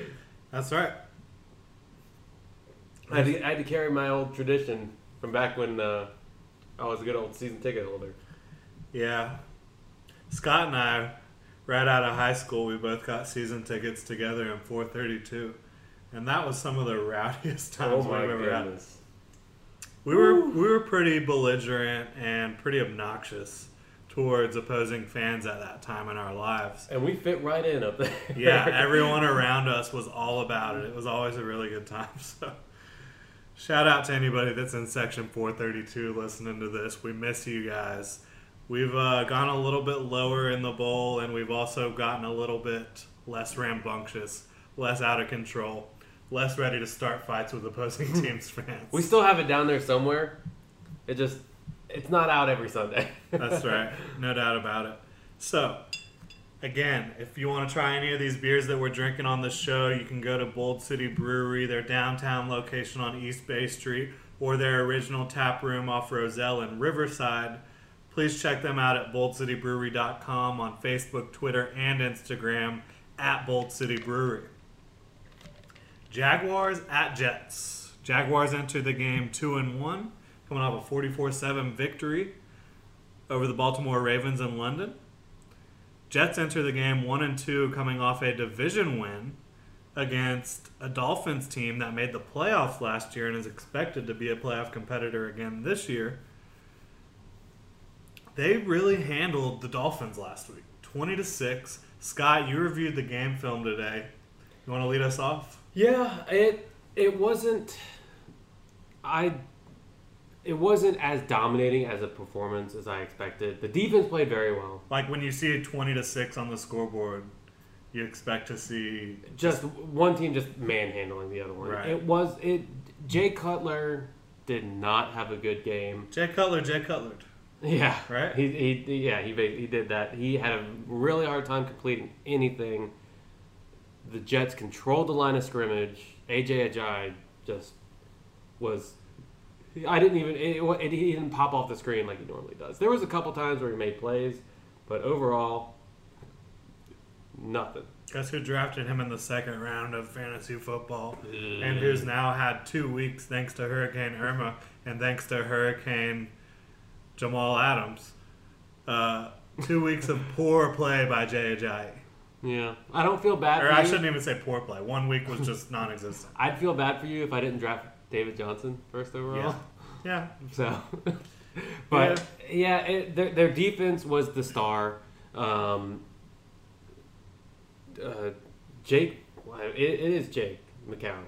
That's right. I had, to, I had to carry my old tradition from back when uh, I was a good old season ticket holder. Yeah. Scott and I, right out of high school, we both got season tickets together in 432. And that was some of the rowdiest Oh times my we've ever had. goodness! We were we were pretty belligerent and pretty obnoxious towards opposing fans at that time in our lives. And we fit right in up there. Yeah, everyone around us was all about it. It was always a really good time. So, shout out to anybody that's in section 432 listening to this. We miss you guys. We've uh, gone a little bit lower in the bowl, and we've also gotten a little bit less rambunctious, less out of control, less ready to start fights with opposing hmm. teams' fans. we still have it down there somewhere. It just it's not out every Sunday. That's right. No doubt about it. So, again, if you want to try any of these beers that we're drinking on the show, you can go to Bold City Brewery, their downtown location on East Bay Street, or their original tap room off Rosselle in Riverside. Please check them out at boldcitybrewery.com on Facebook, Twitter, and Instagram at Bold City Brewery. Jaguars at Jets. Jaguars enter the game 2 and 1, coming off a 44 7 victory over the Baltimore Ravens in London. Jets enter the game 1 and 2, coming off a division win against a Dolphins team that made the playoffs last year and is expected to be a playoff competitor again this year. They really handled the Dolphins last week, 20 to 6. Scott, you reviewed the game film today. You want to lead us off? Yeah, it it wasn't. I. It wasn't as dominating as a performance as I expected. The defense played very well. Like when you see 20 to 6 on the scoreboard, you expect to see Just one team just manhandling the other one. Right. It was it. Jay Cutler did not have a good game. Jay Cutler, Jay Cutler. Yeah, Right? He, he yeah he he did that. He had a really hard time completing anything. The Jets controlled the line of scrimmage. AJ Ajay just was. I didn't even it, it, he didn't pop off the screen like he normally does. There was a couple times where he made plays, but overall, nothing. Guess who drafted him in the second round of fantasy football? And who's now had two weeks thanks to Hurricane Irma and thanks to Hurricane Jamal Adams. Uh, two weeks of poor play by Jay Ajayi. Yeah, I don't feel bad. Or I you. shouldn't even say poor play. One week was just non existent. I'd feel bad for you if I didn't draft David Johnson first overall. Yeah. yeah. So, but yeah, it, their, their defense was the star. Um, uh, Jake, it, it is Jake McCown.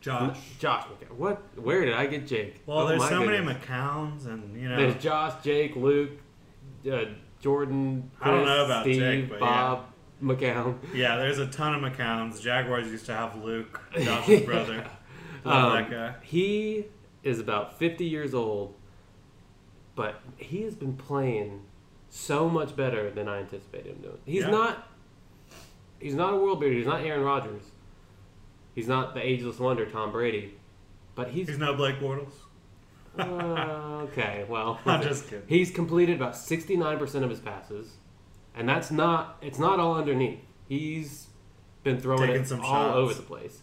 Josh. Josh McCown. What? Where did I get Jake? Well, Oh there's so many. McCowns, and you know. There's Josh, Jake, Luke, uh, Jordan, I don't know about Steve, Jake, but Bob, McCown. Yeah, there's a ton of McCowns. Jaguars used to have Luke, Josh's brother. Love Um, that guy. He is about 50 years old, but he has been playing so much better than I anticipated him doing. He's Yeah. not. He's not a world beater. He's not Aaron Rodgers. He's not the ageless wonder Tom Brady, but he's. He's no Blake Bortles. Uh, okay, well, I'm just kidding. He's completed about 69% of his passes, and that's not. It's not all underneath. He's been throwing Taking it some all shots. over the place.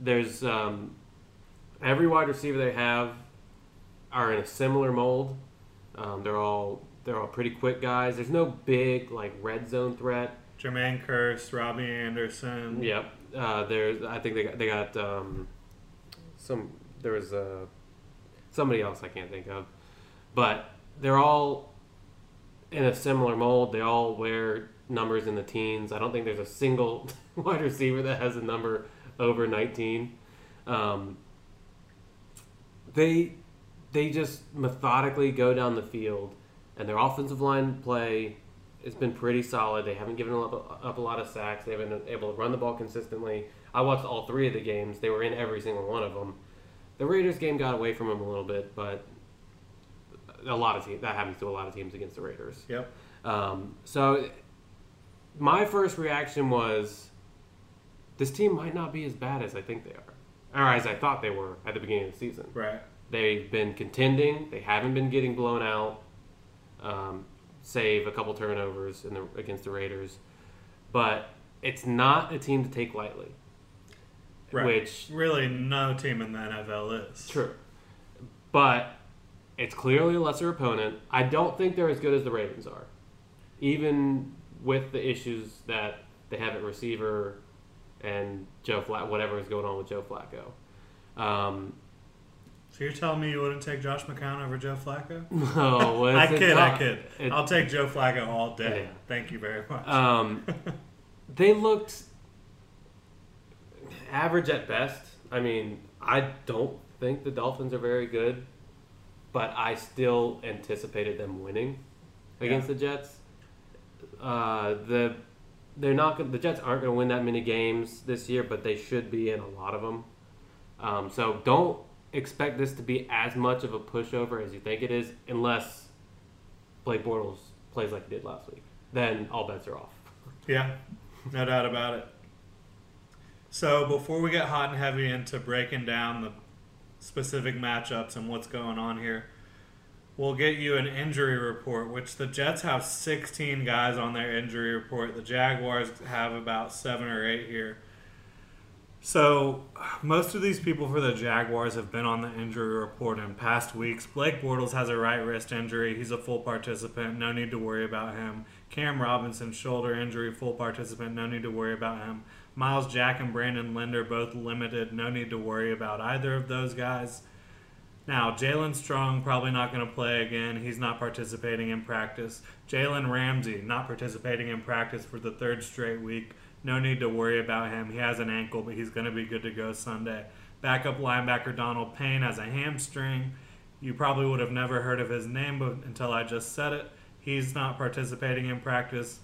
There's um, every wide receiver they have are in a similar mold. Um, they're all they're all pretty quick guys. There's no big like red zone threat. Jermaine Kearse, Robbie Anderson. Yep. Uh, there's I think they got, they got um, some. There was uh, somebody else I can't think of, but they're all in a similar mold. They all wear numbers in the teens. I don't think there's a single wide receiver that has a number over 19. Um, they they just methodically go down the field, and their offensive line play has been pretty solid. They haven't given up, up a lot of sacks. They've been able to run the ball consistently. I watched all three of the games. They were in every single one of them. The Raiders game got away from them a little bit, but a lot of teams that happens to a lot of teams against the Raiders. Yep. Um, so my first reaction was this team might not be as bad as I think they are, or as I thought they were at the beginning of the season. Right. They've been contending. They haven't been getting blown out, um, save a couple turnovers in the, against the Raiders. But it's not a team to take lightly. Right. Which really no team in the NFL is. True. But it's clearly a lesser opponent. I don't think they're as good as the Ravens are. Even with the issues that they have at receiver and Joe Flack, whatever is going on with Joe Flacco. Um, So you're telling me you wouldn't take Josh McCown over Joe Flacco? no, well, I kid, I kid. it- I'll take Joe Flacco all day. Yeah. Thank you very much. Um, they looked average at best. I mean, I don't think the Dolphins are very good, but I still anticipated them winning against the Jets. Uh, the they're not gonna, the Jets aren't going to win that many games this year, but they should be in a lot of them. Um, so don't expect this to be as much of a pushover as you think it is, unless Blake Bortles plays like he did last week. Then all bets are off. Yeah, no doubt about it. So before we get hot and heavy into breaking down the specific matchups and what's going on here, we'll get you an injury report, which the Jets have 16 guys on their injury report. The Jaguars have about seven or eight here. So most of these people for the Jaguars have been on the injury report in past weeks. Blake Bortles has a right wrist injury. He's a full participant. No need to worry about him. Cam Robinson, shoulder injury, full participant. No need to worry about him. Myles Jack and Brandon Linder, both limited. No need to worry about either of those guys. Now, Jaelen Strong probably not going to play again. He's not participating in practice. Jalen Ramsey not participating in practice for the third straight week. No need to worry about him. He has an ankle, but he's going to be good to go Sunday. Backup linebacker Donald Payne has a hamstring. You probably would have never heard of his name until I just said it. He's not participating in practice.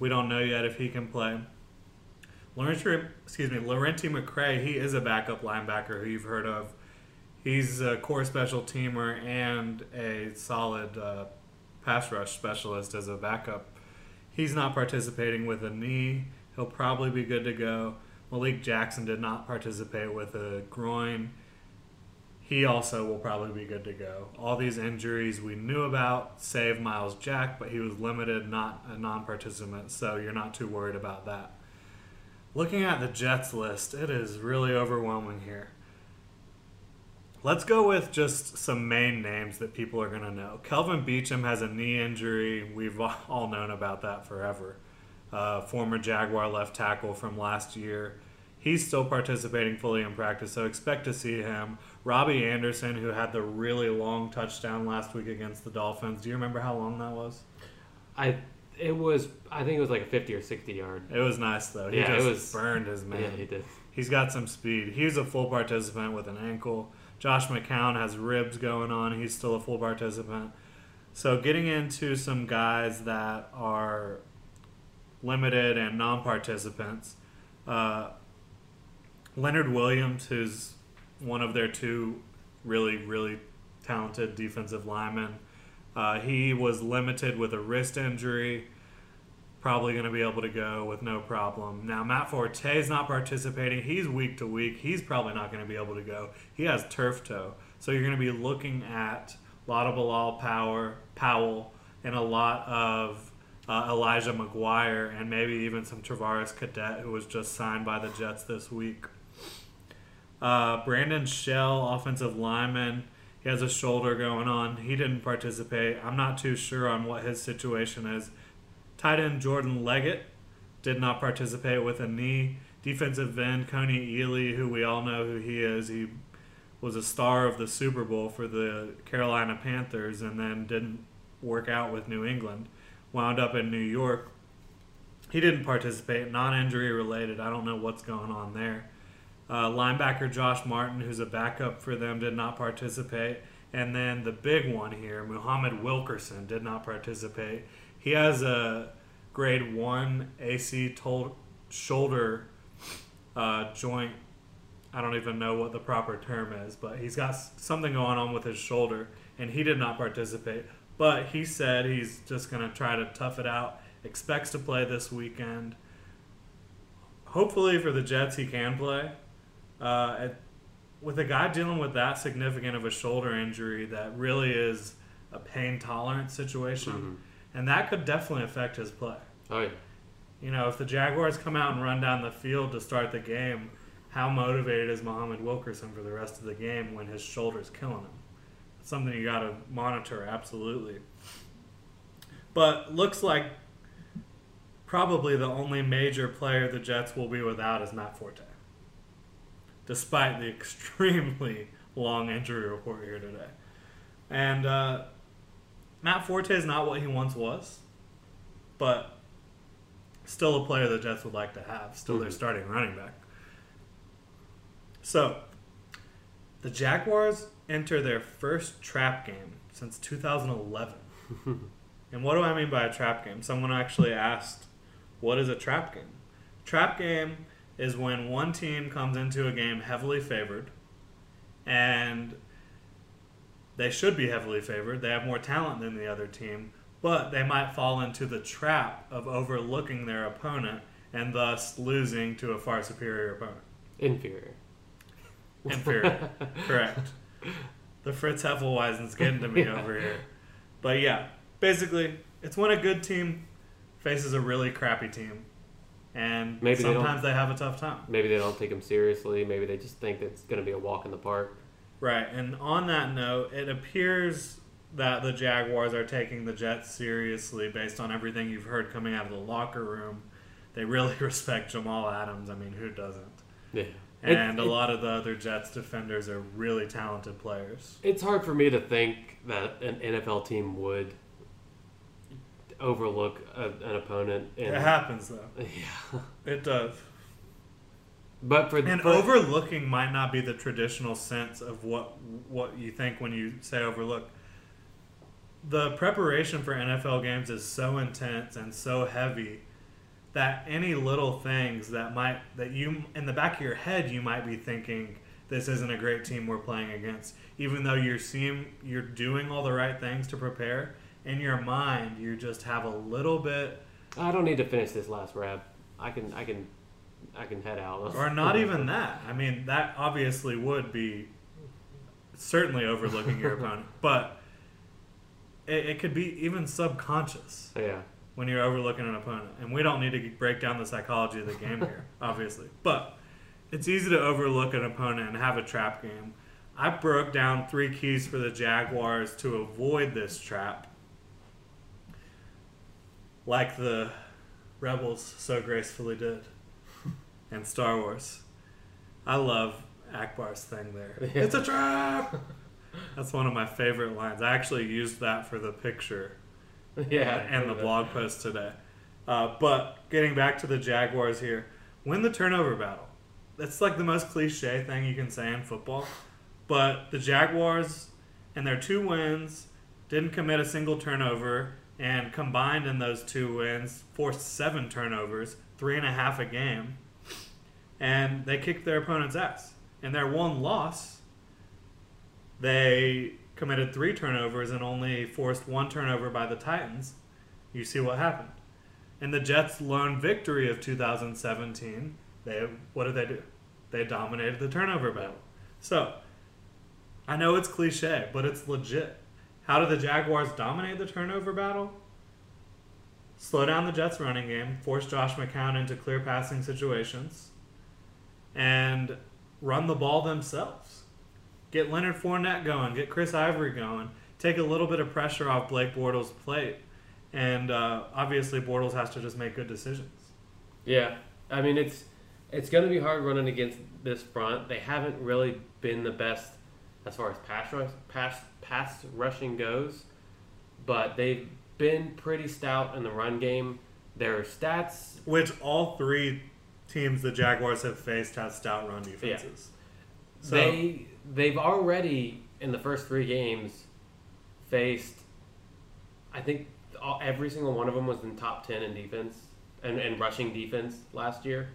We don't know yet if he can play. Lerentee, excuse me, Lerentee McCray, he is a backup linebacker who you've heard of. He's a core special teamer and a solid uh, pass rush specialist as a backup. He's not participating with a knee. He'll probably be good to go. Malik Jackson did not participate with a groin. He also will probably be good to go. All these injuries we knew about, save Myles Jack, but he was limited, not a non participant, so you're not too worried about that. Looking at the Jets list, it is really overwhelming here. Let's go with just some main names that people are going to know. Kelvin Beachum has a knee injury. We've all known about that forever. Uh, former Jaguar left tackle from last year. He's still participating fully in practice, so expect to see him. Robbie Anderson, who had the really long touchdown last week against the Dolphins. Do you remember how long that was? I it was I think it was like a fifty or sixty yard. It was nice though. He Yeah, it was- burned his man. Yeah, he did. He's got some speed. He's a full participant with an ankle. Josh McCown has ribs going on. He's still a full participant. So getting into some guys that are limited and non-participants. Uh, Leonard Williams, who's one of their two really, really talented defensive linemen. Uh, he was limited with a wrist injury probably going to be able to go with no problem. Now, Matt Forte is not participating. He's week to week. He's probably not going to be able to go. He has turf toe. So you're going to be looking at a lot of Bilal Power, Powell and a lot of uh, Elijah McGuire and maybe even some Travaris Cadet, who was just signed by the Jets this week. Uh, Brandon Shell, offensive lineman, he has a shoulder going on. He didn't participate. I'm not too sure on what his situation is. Tight end Jordan Leggett did not participate with a knee. Defensive end Kony Ealy, who we all know who he is, he was a star of the Super Bowl for the Carolina Panthers and then didn't work out with New England. Wound up in New York. He didn't participate, non injury related. I don't know what's going on there. Uh, linebacker Josh Martin, who's a backup for them, did not participate. And then the big one here, Muhammad Wilkerson, did not participate. He has a grade one AC told shoulder uh, joint. I don't even know what the proper term is, but he's got something going on with his shoulder, and he did not participate. But he said he's just going to try to tough it out. Expects to play this weekend. Hopefully for the Jets, he can play. Uh, it- with a guy dealing with that significant of a shoulder injury, that really is a pain tolerance situation, and that could definitely affect his play. Oh yeah. You know, if the Jaguars come out and run down the field to start the game, how motivated is Muhammad Wilkerson for the rest of the game when his shoulder's killing him? It's something you got to monitor, absolutely. But looks like probably the only major player the Jets will be without is Matt Forte, despite the extremely long injury report here today. And uh, Matt Forte is not what he once was, but still a player the Jets would like to have. Still their starting running back. So, the Jaguars enter their first trap game since 2011. and what do I mean by a trap game? Someone actually asked, what is a trap game? Trap game is when one team comes into a game heavily favored and they should be heavily favored. They have more talent than the other team, but they might fall into the trap of overlooking their opponent and thus losing to a far superior opponent. Inferior. Inferior. Correct. The Fritz Heffelweisen's getting to me Yeah. over here. But yeah, basically, it's when a good team faces a really crappy team. And Maybe sometimes they have a tough time. Maybe they don't take him seriously. Maybe they just think it's going to be a walk in the park. Right, and on that note, it appears that the Jaguars are taking the Jets seriously based on everything you've heard coming out of the locker room. They really respect Jamal Adams. I mean, who doesn't? Yeah. And It- a lot of the other Jets defenders are really talented players. It's hard for me to think that an NFL team would overlook a, an opponent. And, It happens though. Yeah. It does. But for And for- overlooking might not be the traditional sense of what what you think when you say overlook. The preparation for NFL games is so intense and so heavy that any little things that might that you in the back of your head you might be thinking this isn't a great team we're playing against. Even though you're seeing you're doing all the right things to prepare, in your mind you just have a little bit I don't need to finish this last rep. I can, I can, I can head out. or not even that. I mean, that obviously would be certainly overlooking your opponent, but it, it could be even subconscious Yeah. when you're overlooking an opponent. And we don't need to break down the psychology of the game here, obviously. But it's easy to overlook an opponent and have a trap game. I broke down three keys for the Jaguars to avoid this trap. Like the Rebels so gracefully did and Star Wars. I love Ackbar's thing there. It's a trap! That's one of my favorite lines. I actually used that for the picture Yeah. and the blog post today. Uh, but getting back to the Jaguars here, win the turnover battle. That's like the most cliche thing you can say in football. But the Jaguars and their two wins didn't commit a single turnover, and combined in those two wins, forced seven turnovers, three and a half a game, and they kicked their opponent's ass. In their one loss, they committed three turnovers and only forced one turnover by the Titans. You see what happened. In the Jets' lone victory of 2017, they what did they do? They dominated the turnover battle. So, I know it's cliche, but it's legit. How did the Jaguars dominate the turnover battle? Slow down the Jets' running game, force Josh McCown into clear passing situations, and run the ball themselves. Get Leonard Fournette going, get Chris Ivory going, take a little bit of pressure off Blake Bortles' plate, and uh, obviously Bortles has to just make good decisions. Yeah, I mean it's it's going to be hard running against this front. They haven't really been the best as far as pass rush, pass pass rushing goes, but they've been pretty stout in the run game. Their stats, Which all three teams the Jaguars have faced have stout run defenses. So they they've already in the first three games faced. I think all, every single one of them was in top ten in defense and, and rushing defense last year.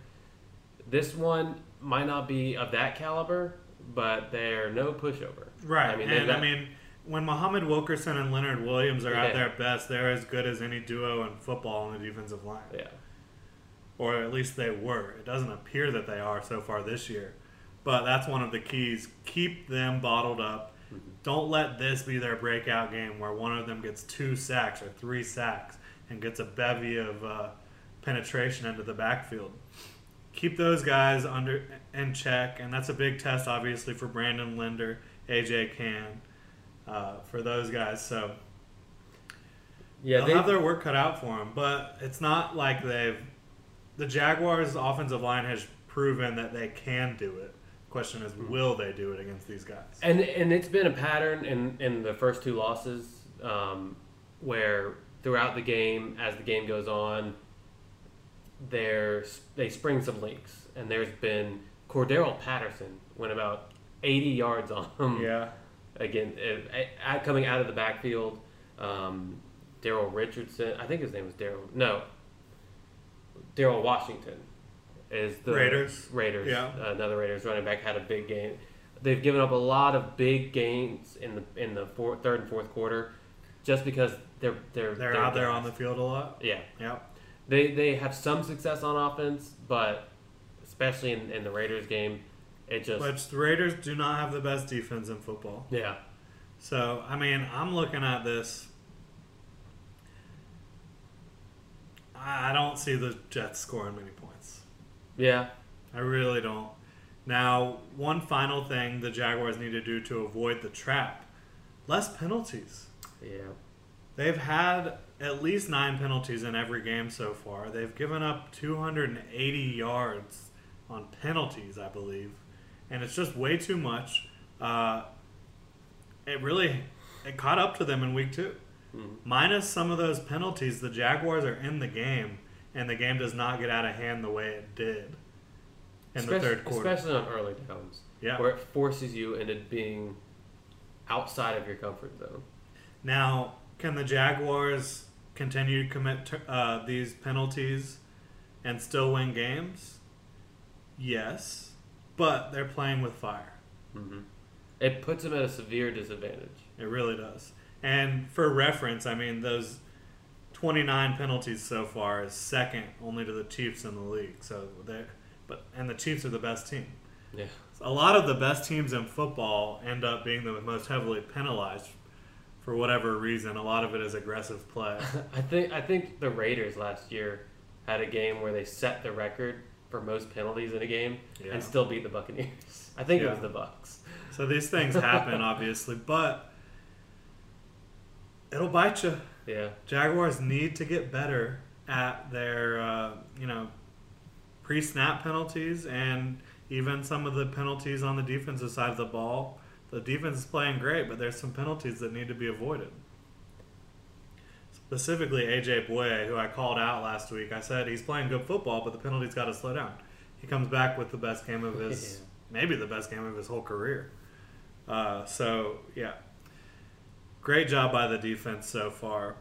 This one might not be of that caliber, but they're no pushover. right, I mean, and I mean when Muhammad Wilkerson and Leonard Williams are at their best, they're as good as any duo in football on the defensive line. yeah, or at least they were. It doesn't appear that they are so far this year. But that's one of the keys. Keep them bottled up. Don't let this be their breakout game where one of them gets two sacks or three sacks and gets a bevy of uh, penetration into the backfield. Keep those guys under in check, and that's a big test, obviously, for Brandon Linder, AJ Cann, uh, for those guys. So yeah. they'll They, have their work cut out for them, but it's not like they've. The Jaguars' offensive line has proven that they can do it. Question is, will they do it against these guys? and and it's been a pattern in in the first two losses um, where throughout the game as the game goes on there's they spring some leaks and there's been Cordarrelle Patterson went about 80 yards on him Yeah, again uh, at, coming out of the backfield um, Daryl Richardson I think his name was Daryl no Daryl Washington is the Raiders. Raiders Yeah. another Raiders running back had a big game they've given up a lot of big gains in the in the fourth, third and fourth quarter just because they're they're they're out there on the field a lot. yeah Yep. they they have some success on offense but especially in, in the Raiders game it just which the Raiders do not have the best defense in football. yeah So, I mean, I'm looking at this. I I don't see the Jets scoring many points. yeah I really don't. Now, one final thing the Jaguars need to do to avoid the trap less penalties. yeah They've had at least nine penalties in every game so far. They've given up 280 yards on penalties, I believe, and it's just way too much. Uh, it really it caught up to them in week 2 Minus some of those penalties, the Jaguars are in the game, and the game does not get out of hand the way it did in the third quarter. especially on early downs Yeah. where it forces you into being outside of your comfort zone Now, can the Jaguars continue to commit t- uh, these penalties and still win games? Yes, but they're playing with fire. Mm-hmm. It puts them at a severe disadvantage. It really does. And for reference, I mean those 29 penalties so far is second only to the Chiefs in the league. So they but and the Chiefs are the best team. Yeah. A lot of the best teams in football end up being the most heavily penalized for whatever reason. A lot of it is aggressive play. I think I think the Raiders last year had a game where they set the record for most penalties in a game Yeah. and still beat the Buccaneers. I think it was the Bucks. So these things happen, obviously, but it'll bite you. Yeah. Jaguars need to get better at their, uh, you know, pre-snap penalties and even some of the penalties on the defensive side of the ball. The defense is playing great, but there's some penalties that need to be avoided. Specifically, AJ Bouye, who I called out last week. I said he's playing good football, but the penalties got to slow down. He comes back with the best game of his, maybe the best game of his whole career. Uh, so yeah, great job by the defense so far.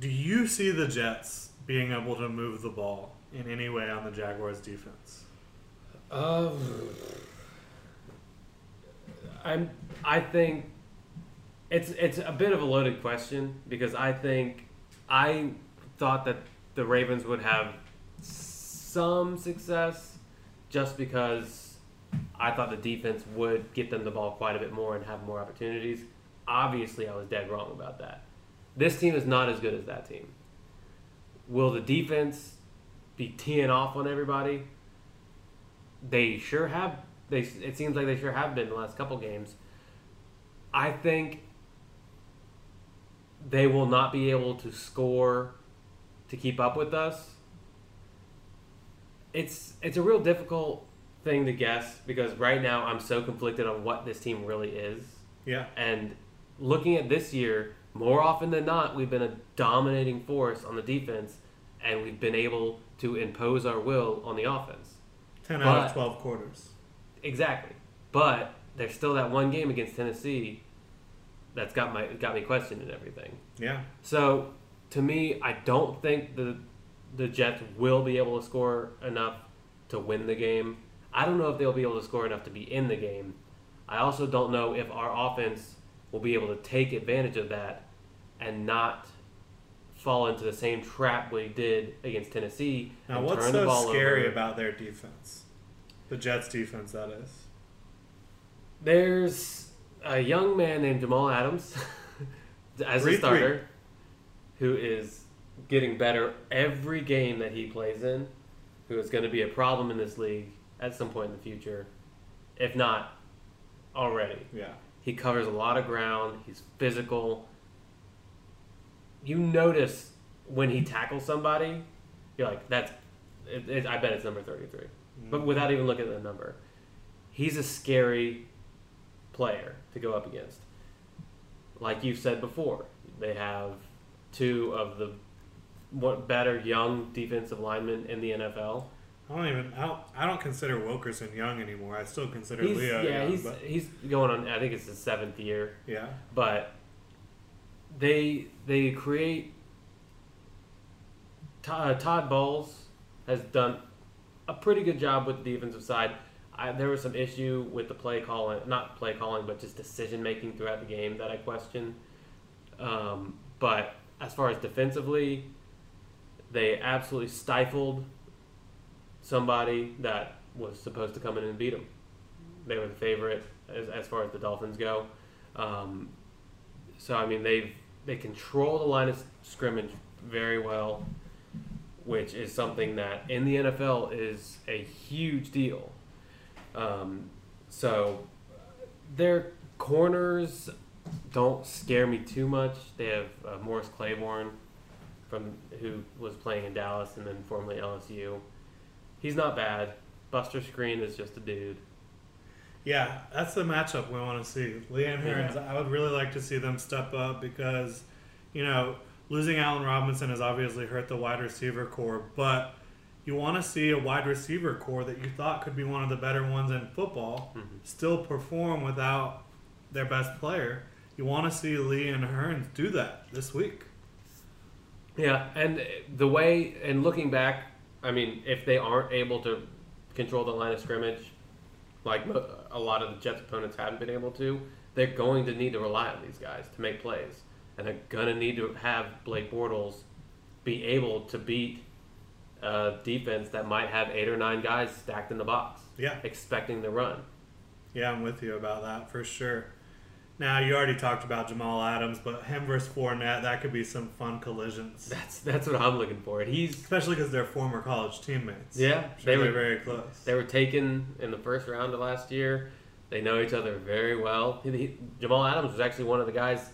Do you see the Jets being able to move the ball in any way on the Jaguars defense? Um, I'm. I think it's it's a bit of a loaded question because I think I thought that the Ravens would have some success just because I thought the defense would get them the ball quite a bit more and have more opportunities. Obviously, I was dead wrong about that. This team is not as good as that team. Will the defense be teeing off on everybody? They sure have. They it seems like they sure have been the last couple games. I think they will not be able to score to keep up with us. It's it's a real difficult thing to guess because right now I'm so conflicted on what this team really is. Yeah. And looking at this year, more often than not, we've been a dominating force on the defense, and we've been able to impose our will on the offense. 10 out of 12 quarters. Exactly. But there's still that one game against Tennessee that's got my got me questioning everything. Yeah. So to me, I don't think the the Jets will be able to score enough to win the game. I don't know if they'll be able to score enough to be in the game. I also don't know if our offense will be able to take advantage of that and not fall into the same trap we did against Tennessee Now, and what's turn the so ball scary over. about their defense? The Jets' defense, that is. There's a young man named Jamal Adams as a Retweet. starter who is getting better every game that he plays in, who is going to be a problem in this league at some point in the future, if not already. Yeah. He covers a lot of ground. He's physical. You notice when he tackles somebody, you're like, that's. It, it, I bet it's number 33. But mm. without even looking at the number, he's a scary player to go up against. Like you said before, they have two of the what better young defensive linemen in the NFL. I don't even. I don't, I don't consider Wilkerson young anymore. I still consider He's, Leo yeah, young. he's but he's going on. I think it's his seventh year. yeah. but they they create. Todd, uh, Todd Bowles has done a pretty good job with the defensive side. I, there was some issue with the play calling, not play calling, but just decision making throughout the game that I question. Um, but as far as defensively, they absolutely stifled somebody that was supposed to come in and beat them. They were the favorite as, as far as the Dolphins go. Um, so I mean they they control the line of scrimmage very well, which is something that in the NFL is a huge deal. Um, so their corners don't scare me too much. They have uh, Morris Claiborne from who was playing in Dallas and then formerly LSU. He's not bad. Buster Skrine is just a dude. Yeah, that's the matchup we want to see. Leanne Hurns, I would really like to see them step up because, you know, losing Allen Robinson has obviously hurt the wide receiver corps, but you want to see a wide receiver corps that you thought could be one of the better ones in football mm-hmm. still perform without their best player. You want to see Lee and Hurns do that this week. Yeah, and the way and looking back, I mean, if they aren't able to control the line of scrimmage, like a lot of the Jets opponents haven't been able to, they're going to need to rely on these guys to make plays, and they're gonna need to have Blake Bortles be able to beat a defense that might have eight or nine guys stacked in the box, Yeah. expecting the run. Yeah, I'm with you about that for sure. Now you already talked about Jamal Adams, but him versus Fournette, that could be some fun collisions, That's that's what I'm looking for. He's especially because they're former college teammates. Yeah, Sure they were- very close. They were taken in the first round of last year. They know each other very well. He, he- Jamal Adams was actually one of the guys,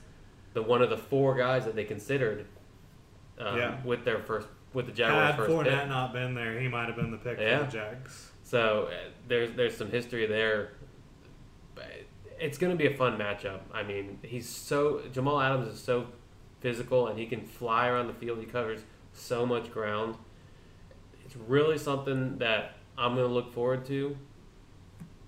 the one of the four guys that they considered um, Yeah. with their first with the Jaguars Had first Fournette pick. not been there, he might have been the pick Yeah. for the Jags. So uh, there's there's some history there. It's going to be a fun matchup. I mean, he's so Jamal Adams is so physical and he can fly around the field. He covers so much ground. It's really something that I'm going to look forward to.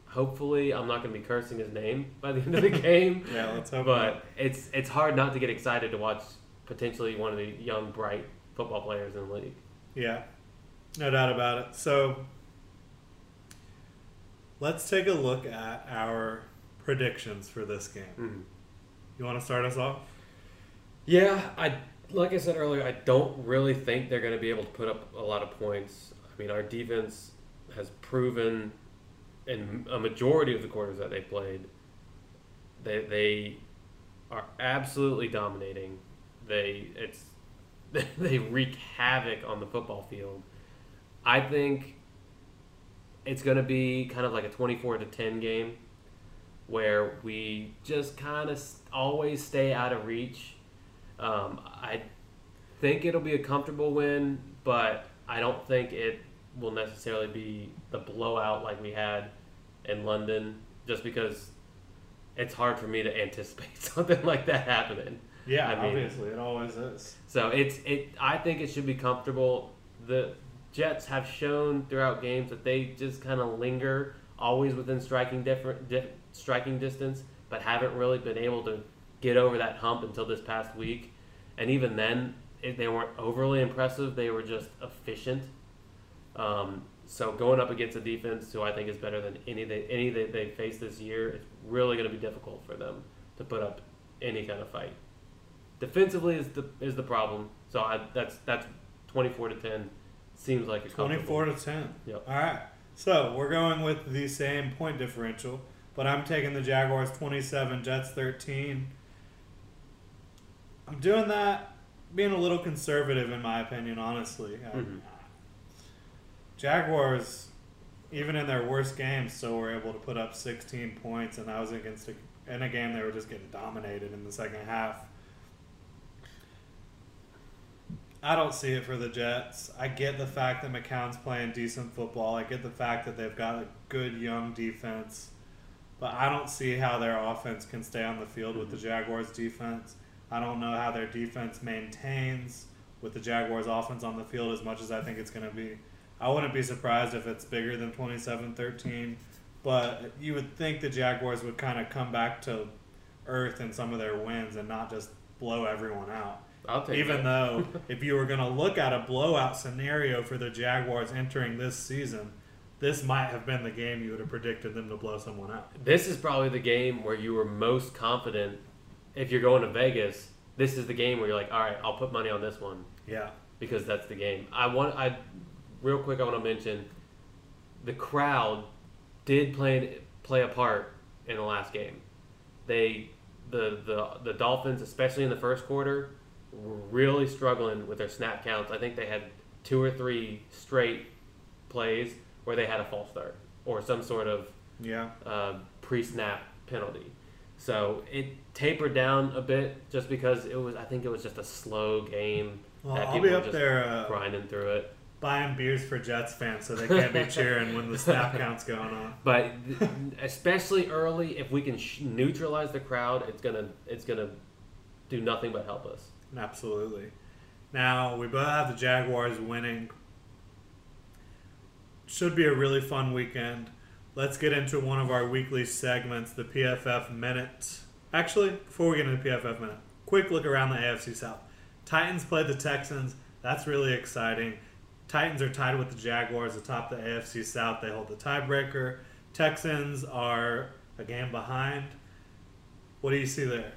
Hopefully, I'm not going to be cursing his name by the end of the game. Yeah, let's hope. But it's it's hard not to get excited to watch potentially one of the young, bright football players in the league. Yeah, no doubt about it. So let's take a look at our predictions for this game. Mhm. You want to start us off? Yeah, I like I said earlier, I don't really think they're going to be able to put up a lot of points. I mean, our defense has proven in a majority of the quarters that they played, they they are absolutely dominating. They it's they wreak havoc on the football field. I think it's going to be kind of like a 24 to 10 game where we just kind of always stay out of reach. Um, I think it'll be a comfortable win, but I don't think it will necessarily be the blowout like we had in London, just because it's hard for me to anticipate something like that happening. Yeah, I mean- obviously it always is. So it's it. I think it should be comfortable. The Jets have shown throughout games that they just kind of linger, always within striking different di- striking distance, but haven't really been able to get over that hump until this past week. And even then, it, they weren't overly impressive. They were just efficient. Um, so going up against a defense who I think is better than any they any that they faced this year, it's really going to be difficult for them to put up any kind of fight. Defensively is the is the problem. So I, that's that's twenty four to ten. Seems like a Twenty-four to ten. Yep. All right. So we're going with the same point differential, but I'm taking the Jaguars twenty-seven, Jets thirteen. I'm doing that, being a little conservative in my opinion. Honestly, I- Mhm. Jaguars, even in their worst games, still were able to put up 16 points, and that was against a, in a game they were just getting dominated in the second half. I don't see it for the Jets. I get the fact that McCown's playing decent football. I get the fact that they've got a good young defense. But I don't see how their offense can stay on the field with the mm-hmm. Jaguars defense. I don't know how their defense maintains with the Jaguars offense on the field as much as I think it's going to be. I wouldn't be surprised if it's bigger than 27-13, but you would think the Jaguars would kind of come back to earth in some of their wins and not just blow everyone out. I'll take Even that. though if you were going to look at a blowout scenario for the Jaguars entering this season, this might have been the game you would have predicted them to blow someone out. This is probably the game where you were most confident. If you're going to Vegas, this is the game where you're like, all right, I'll put money on this one Yeah. because that's the game. I want. I real quick. I want to mention the crowd did play play a part in the last game. They the the the Dolphins, especially in the first quarter, were really struggling with their snap counts. I think they had two or three straight plays where they had a false start or some sort of Yeah. uh, pre-snap penalty. So it tapered down a bit just because it was. I think it was just a slow game. Well, I'll be up there uh, grinding through it. buying beers for Jets fans so they can't be cheering when the snap count's going on. But especially early, if we can sh- neutralize the crowd, it's gonna it's gonna do nothing but help us. Absolutely. Now, we both have the Jaguars winning. Should be a really fun weekend. Let's get into one of our weekly segments, the PFF Minute. Actually, before we get into the PFF Minute, quick look around the AFC South. Titans play the Texans. That's really exciting. Titans are tied with the Jaguars atop the AFC South. They hold the tiebreaker. Texans are a game behind. What do you see there?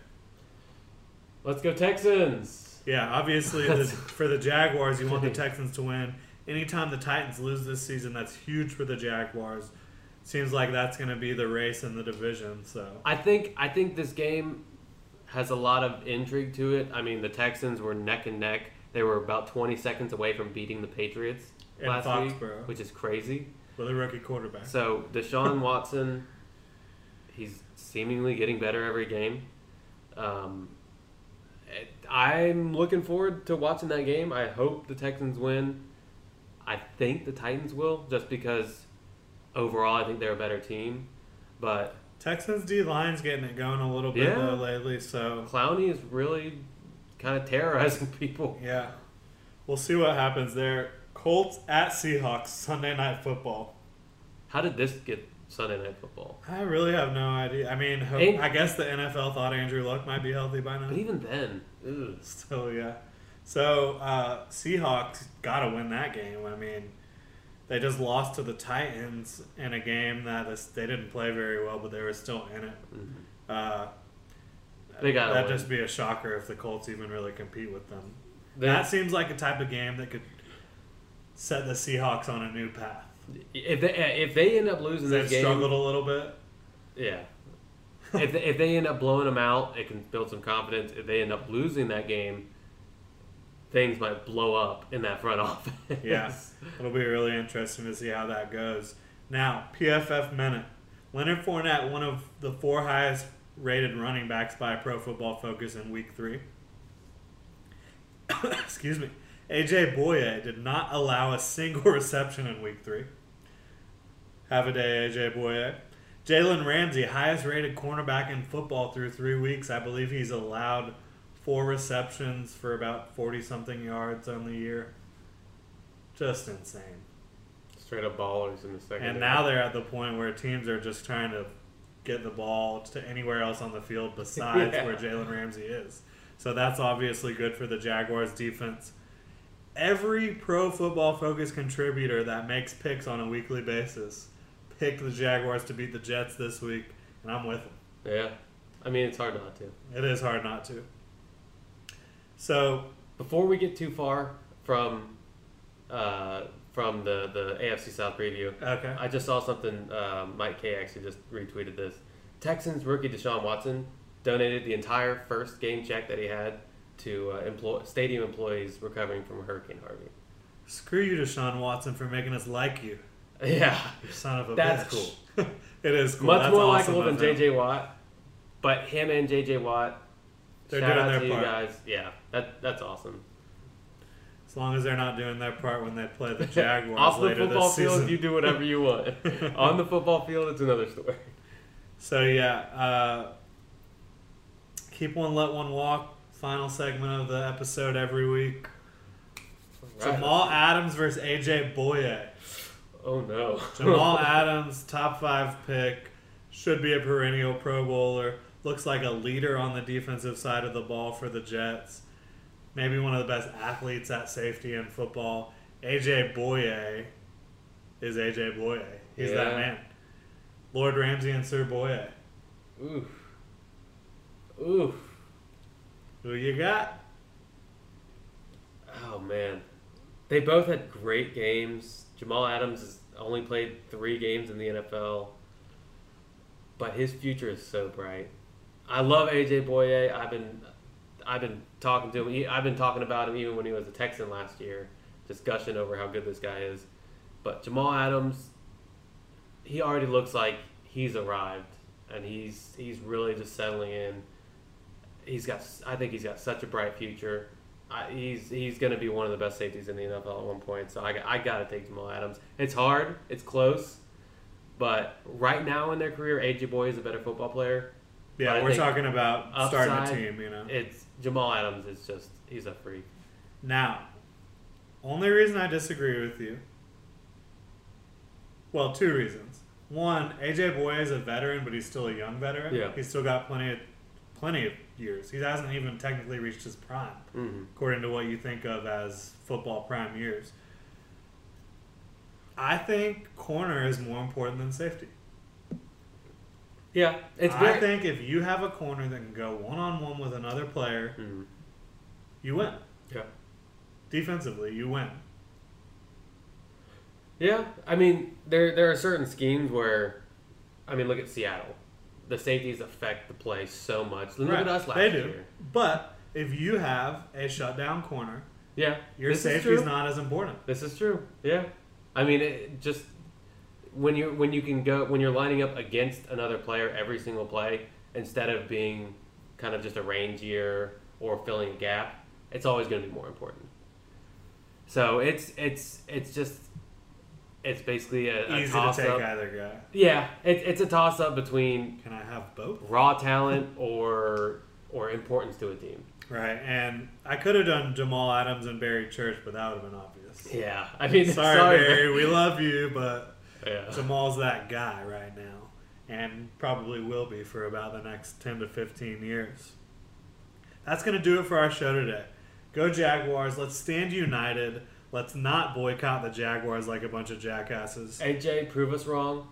Let's go Texans. Yeah, obviously the, for the Jaguars, you want the Texans to win. Anytime the Titans lose this season, that's huge for the Jaguars. Seems like that's going to be the race in the division. So I think I think this game has a lot of intrigue to it. I mean, the Texans were neck and neck. They were about 20 seconds away from beating the Patriots In last week, which is crazy. with a rookie quarterback, So Deshaun Watson, he's seemingly getting better every game. Um, I'm looking forward to watching that game. I hope the Texans win. I think the Titans will, just because overall I think they're a better team. But Texans D line's getting it going a little bit Yeah. though lately. So Clowney is really kind of terrorizing people. yeah, we'll see what happens there. Colts at Seahawks Sunday night football. How did this get Sunday Night Football? I really have no idea. I mean, ho- And- I guess the NFL thought Andrew Luck might be healthy by now. But even then, ugh. Still, yeah. So uh, Seahawks got to win that game. I mean, they just lost to the Titans in a game that is, they didn't play very well, but they were still in it. Uh, They gotta That'd win. just be a shocker if the Colts even really compete with them. They- that seems like a type of game that could set the Seahawks on a new path. if they if they end up losing They've struggled a little bit. Yeah. If, they, if they end up blowing them out, it can build some confidence. If they end up losing that game, things might blow up in that front office. Yeah, it'll be really interesting to see how that goes. Now, PFF minute. Leonard Fournette, one of the four highest rated running backs by Pro Football Focus in Week Three. Excuse me. AJ Bouye did not allow a single reception in Week Three. Have a day, AJ Bouye. Jalen Ramsey, highest rated cornerback in football through three weeks. I believe he's allowed four receptions for about 40 something yards on the year. Just insane. Straight up ballers in the second. And now they're at the point where teams are just trying to get the ball to anywhere else on the field besides Yeah. where Jalen Ramsey is. So that's obviously good for the Jaguars defense. Every pro football focus contributor that makes picks on a weekly basis picked the Jaguars to beat the Jets this week, and I'm with them. Yeah. I mean, it's hard not to. It is hard not to. So Before we get too far from uh, from the, the AFC South preview, Okay. I just saw something. Um, Mike Kaye actually just retweeted this. Texans rookie Deshaun Watson donated the entire first game check that he had to uh, employ, stadium employees recovering from Hurricane Harvey. screw you, Deshaun Watson, for making us like you. Yeah, son of a bitch. That's bitch. it is cool. much That's more awesome likable than. JJ Watt, but him and JJ Watt. They're shout doing out their to you part. guys. Yeah, that that's awesome. As long as they're not doing their part when they play the Jaguars Off the later football this field, season. you do whatever you want. On the football field, it's another story. So yeah, uh, keep one, let one walk. Final segment of the episode every week. Right. Jamal Adams versus AJ Bouye. Oh no. Jamal Adams, top five pick, should be a perennial Pro Bowler. Looks like a leader on the defensive side of the ball for the Jets. Maybe one of the best athletes at safety in football. AJ Bouye is AJ Bouye. He's that man. Lord Ramsey and Sir Bouye. Oof. Oof. Who you got? Oh man, they both had great games. Jamal Adams has only played three games in the NFL, but his future is so bright. I love AJ Bouye. I've been, I've been talking to him. I've been talking about him even when he was a Texan last year, just gushing over how good this guy is. But Jamal Adams, he already looks like he's arrived, and he's he's really just settling in. He's got, I think he's got such a bright future. I, he's he's going to be one of the best safeties in the NFL at one point. So I, I got to take Jamal Adams. It's hard, it's close, but right now in their career, AJ Bouye is a better football player. Yeah, we're talking about starting a team, you know. It's Jamal Adams is just he's a freak. Now, only reason I disagree with you. Well, two reasons. One, AJ Bouye is a veteran, but he's still a young veteran. Yeah. He's still got plenty of plenty of years. He hasn't even technically reached his prime, Mhm. according to what you think of as football prime years. I think corner is more important than safety. Yeah, it's I very. think if you have a corner that can go one on one with another player, Mhm. you win. Yeah. Defensively, you win. Yeah, I mean, there there are certain schemes where, I mean, look at Seattle. The safeties affect the play so much. Look at us last they do. year. But if you have a shutdown corner, Yeah, your safety is not as important. This is true. Yeah, I mean, it just when you when you can go when you're lining up against another player every single play instead of being kind of just a rangier or filling a gap, it's always going to be more important. So it's it's it's just it's basically a, a Easy to toss take up. either guy. Yeah, it, it's a toss up between Can I have both? raw talent or or importance to a team. Right, and I could have done Jamal Adams and Barry Church, but that would have been obvious. Yeah, I mean, Sorry, sorry, Barry, we love you, but Yeah. Jamal's that guy right now, and probably will be for about the next 10 to 15 years. That's going to do it for our show today. Go Jaguars. Let's stand united. Let's not boycott the Jaguars like a bunch of jackasses. AJ, prove us wrong.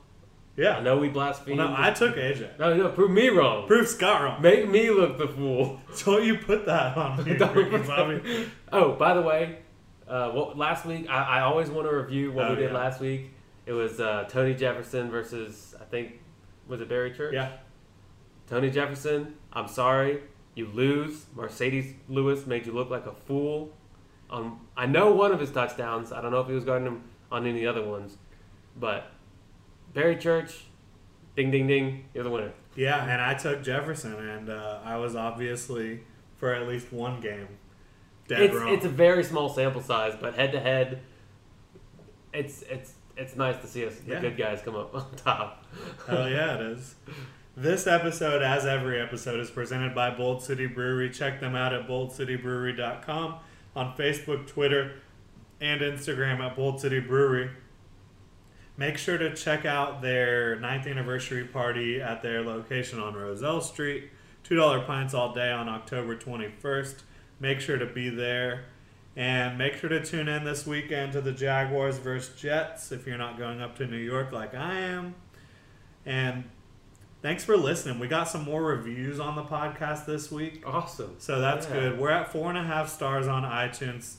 Yeah. I know we Well, blaspheme. no, I took AJ. no, no, prove me wrong. Prove Scott wrong. Make me look the fool. Don't you put that on me, Don't freaking put Bobby. Oh, by the way, uh, what, last week I, I always want to review what Oh, we did yeah. last week. It was uh, Tony Jefferson versus I think was it Barry Church? Yeah. Tony Jefferson, I'm sorry, you lose. Marcedes Lewis made you look like a fool. Um, I know one of his touchdowns. I don't know if he was guarding him on any other ones, but Barry Church, ding ding ding, you're the winner. Yeah, and I took Jefferson, and uh, I was obviously, for at least one game, dead It's wrong. it's a very small sample size, but head to head, it's it's it's nice to see us the Yeah. good guys come up on top. Hell yeah, it is. This episode, as every episode, is presented by Bold City Brewery. Check them out at boldcitybrewery.com on Facebook, Twitter, and Instagram at Bold City Brewery. Make sure to check out their ninth anniversary party at their location on Rosselle Street. $2 pints all day on October 21st. Make sure to be there. And make sure to tune in this weekend to the Jaguars versus Jets if you're not going up to New York like I am. And thanks for listening. We got some more reviews on the podcast this week. Awesome. So that's Yeah. good. We're at four and a half stars on iTunes.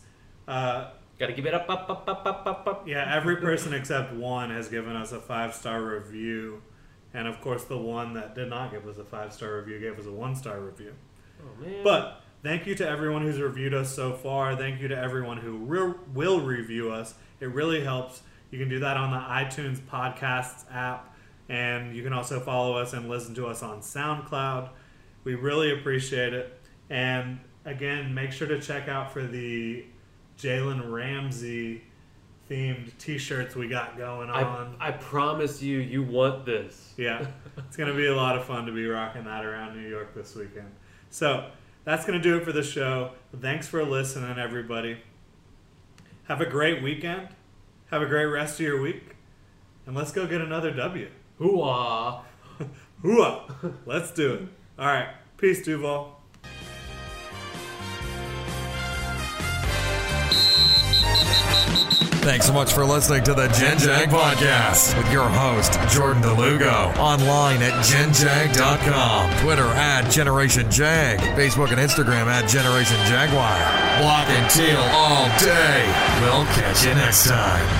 Uh, Got to give it up, up, up, up, up, up, up. yeah, every person except one has given us a five star review. And of course, the one that did not give us a five star review gave us a one star review. Oh man. But thank you to everyone who's reviewed us so far. Thank you to everyone who re- will review us. It really helps. You can do that on the iTunes Podcasts app, and you can also follow us and listen to us on SoundCloud. We really appreciate it. And again, make sure to check out for the Jalen Ramsey themed T-shirts we got going I, on. I promise you, you want this. Yeah, it's going to be a lot of fun to be rocking that around New York this weekend. So that's going to do it for the show. Thanks for listening, everybody. Have a great weekend. Have a great rest of your week. And let's go get another W. Hooah! Hooah! Let's do it. All right. Peace, Duval. Thanks so much for listening to the Gen Jag Podcast with your host, Jordan DeLugo. Online at genjag.com, Twitter at Generation Jag, Facebook and Instagram at Generation Jaguar. Block and teal all day. We'll catch you next time.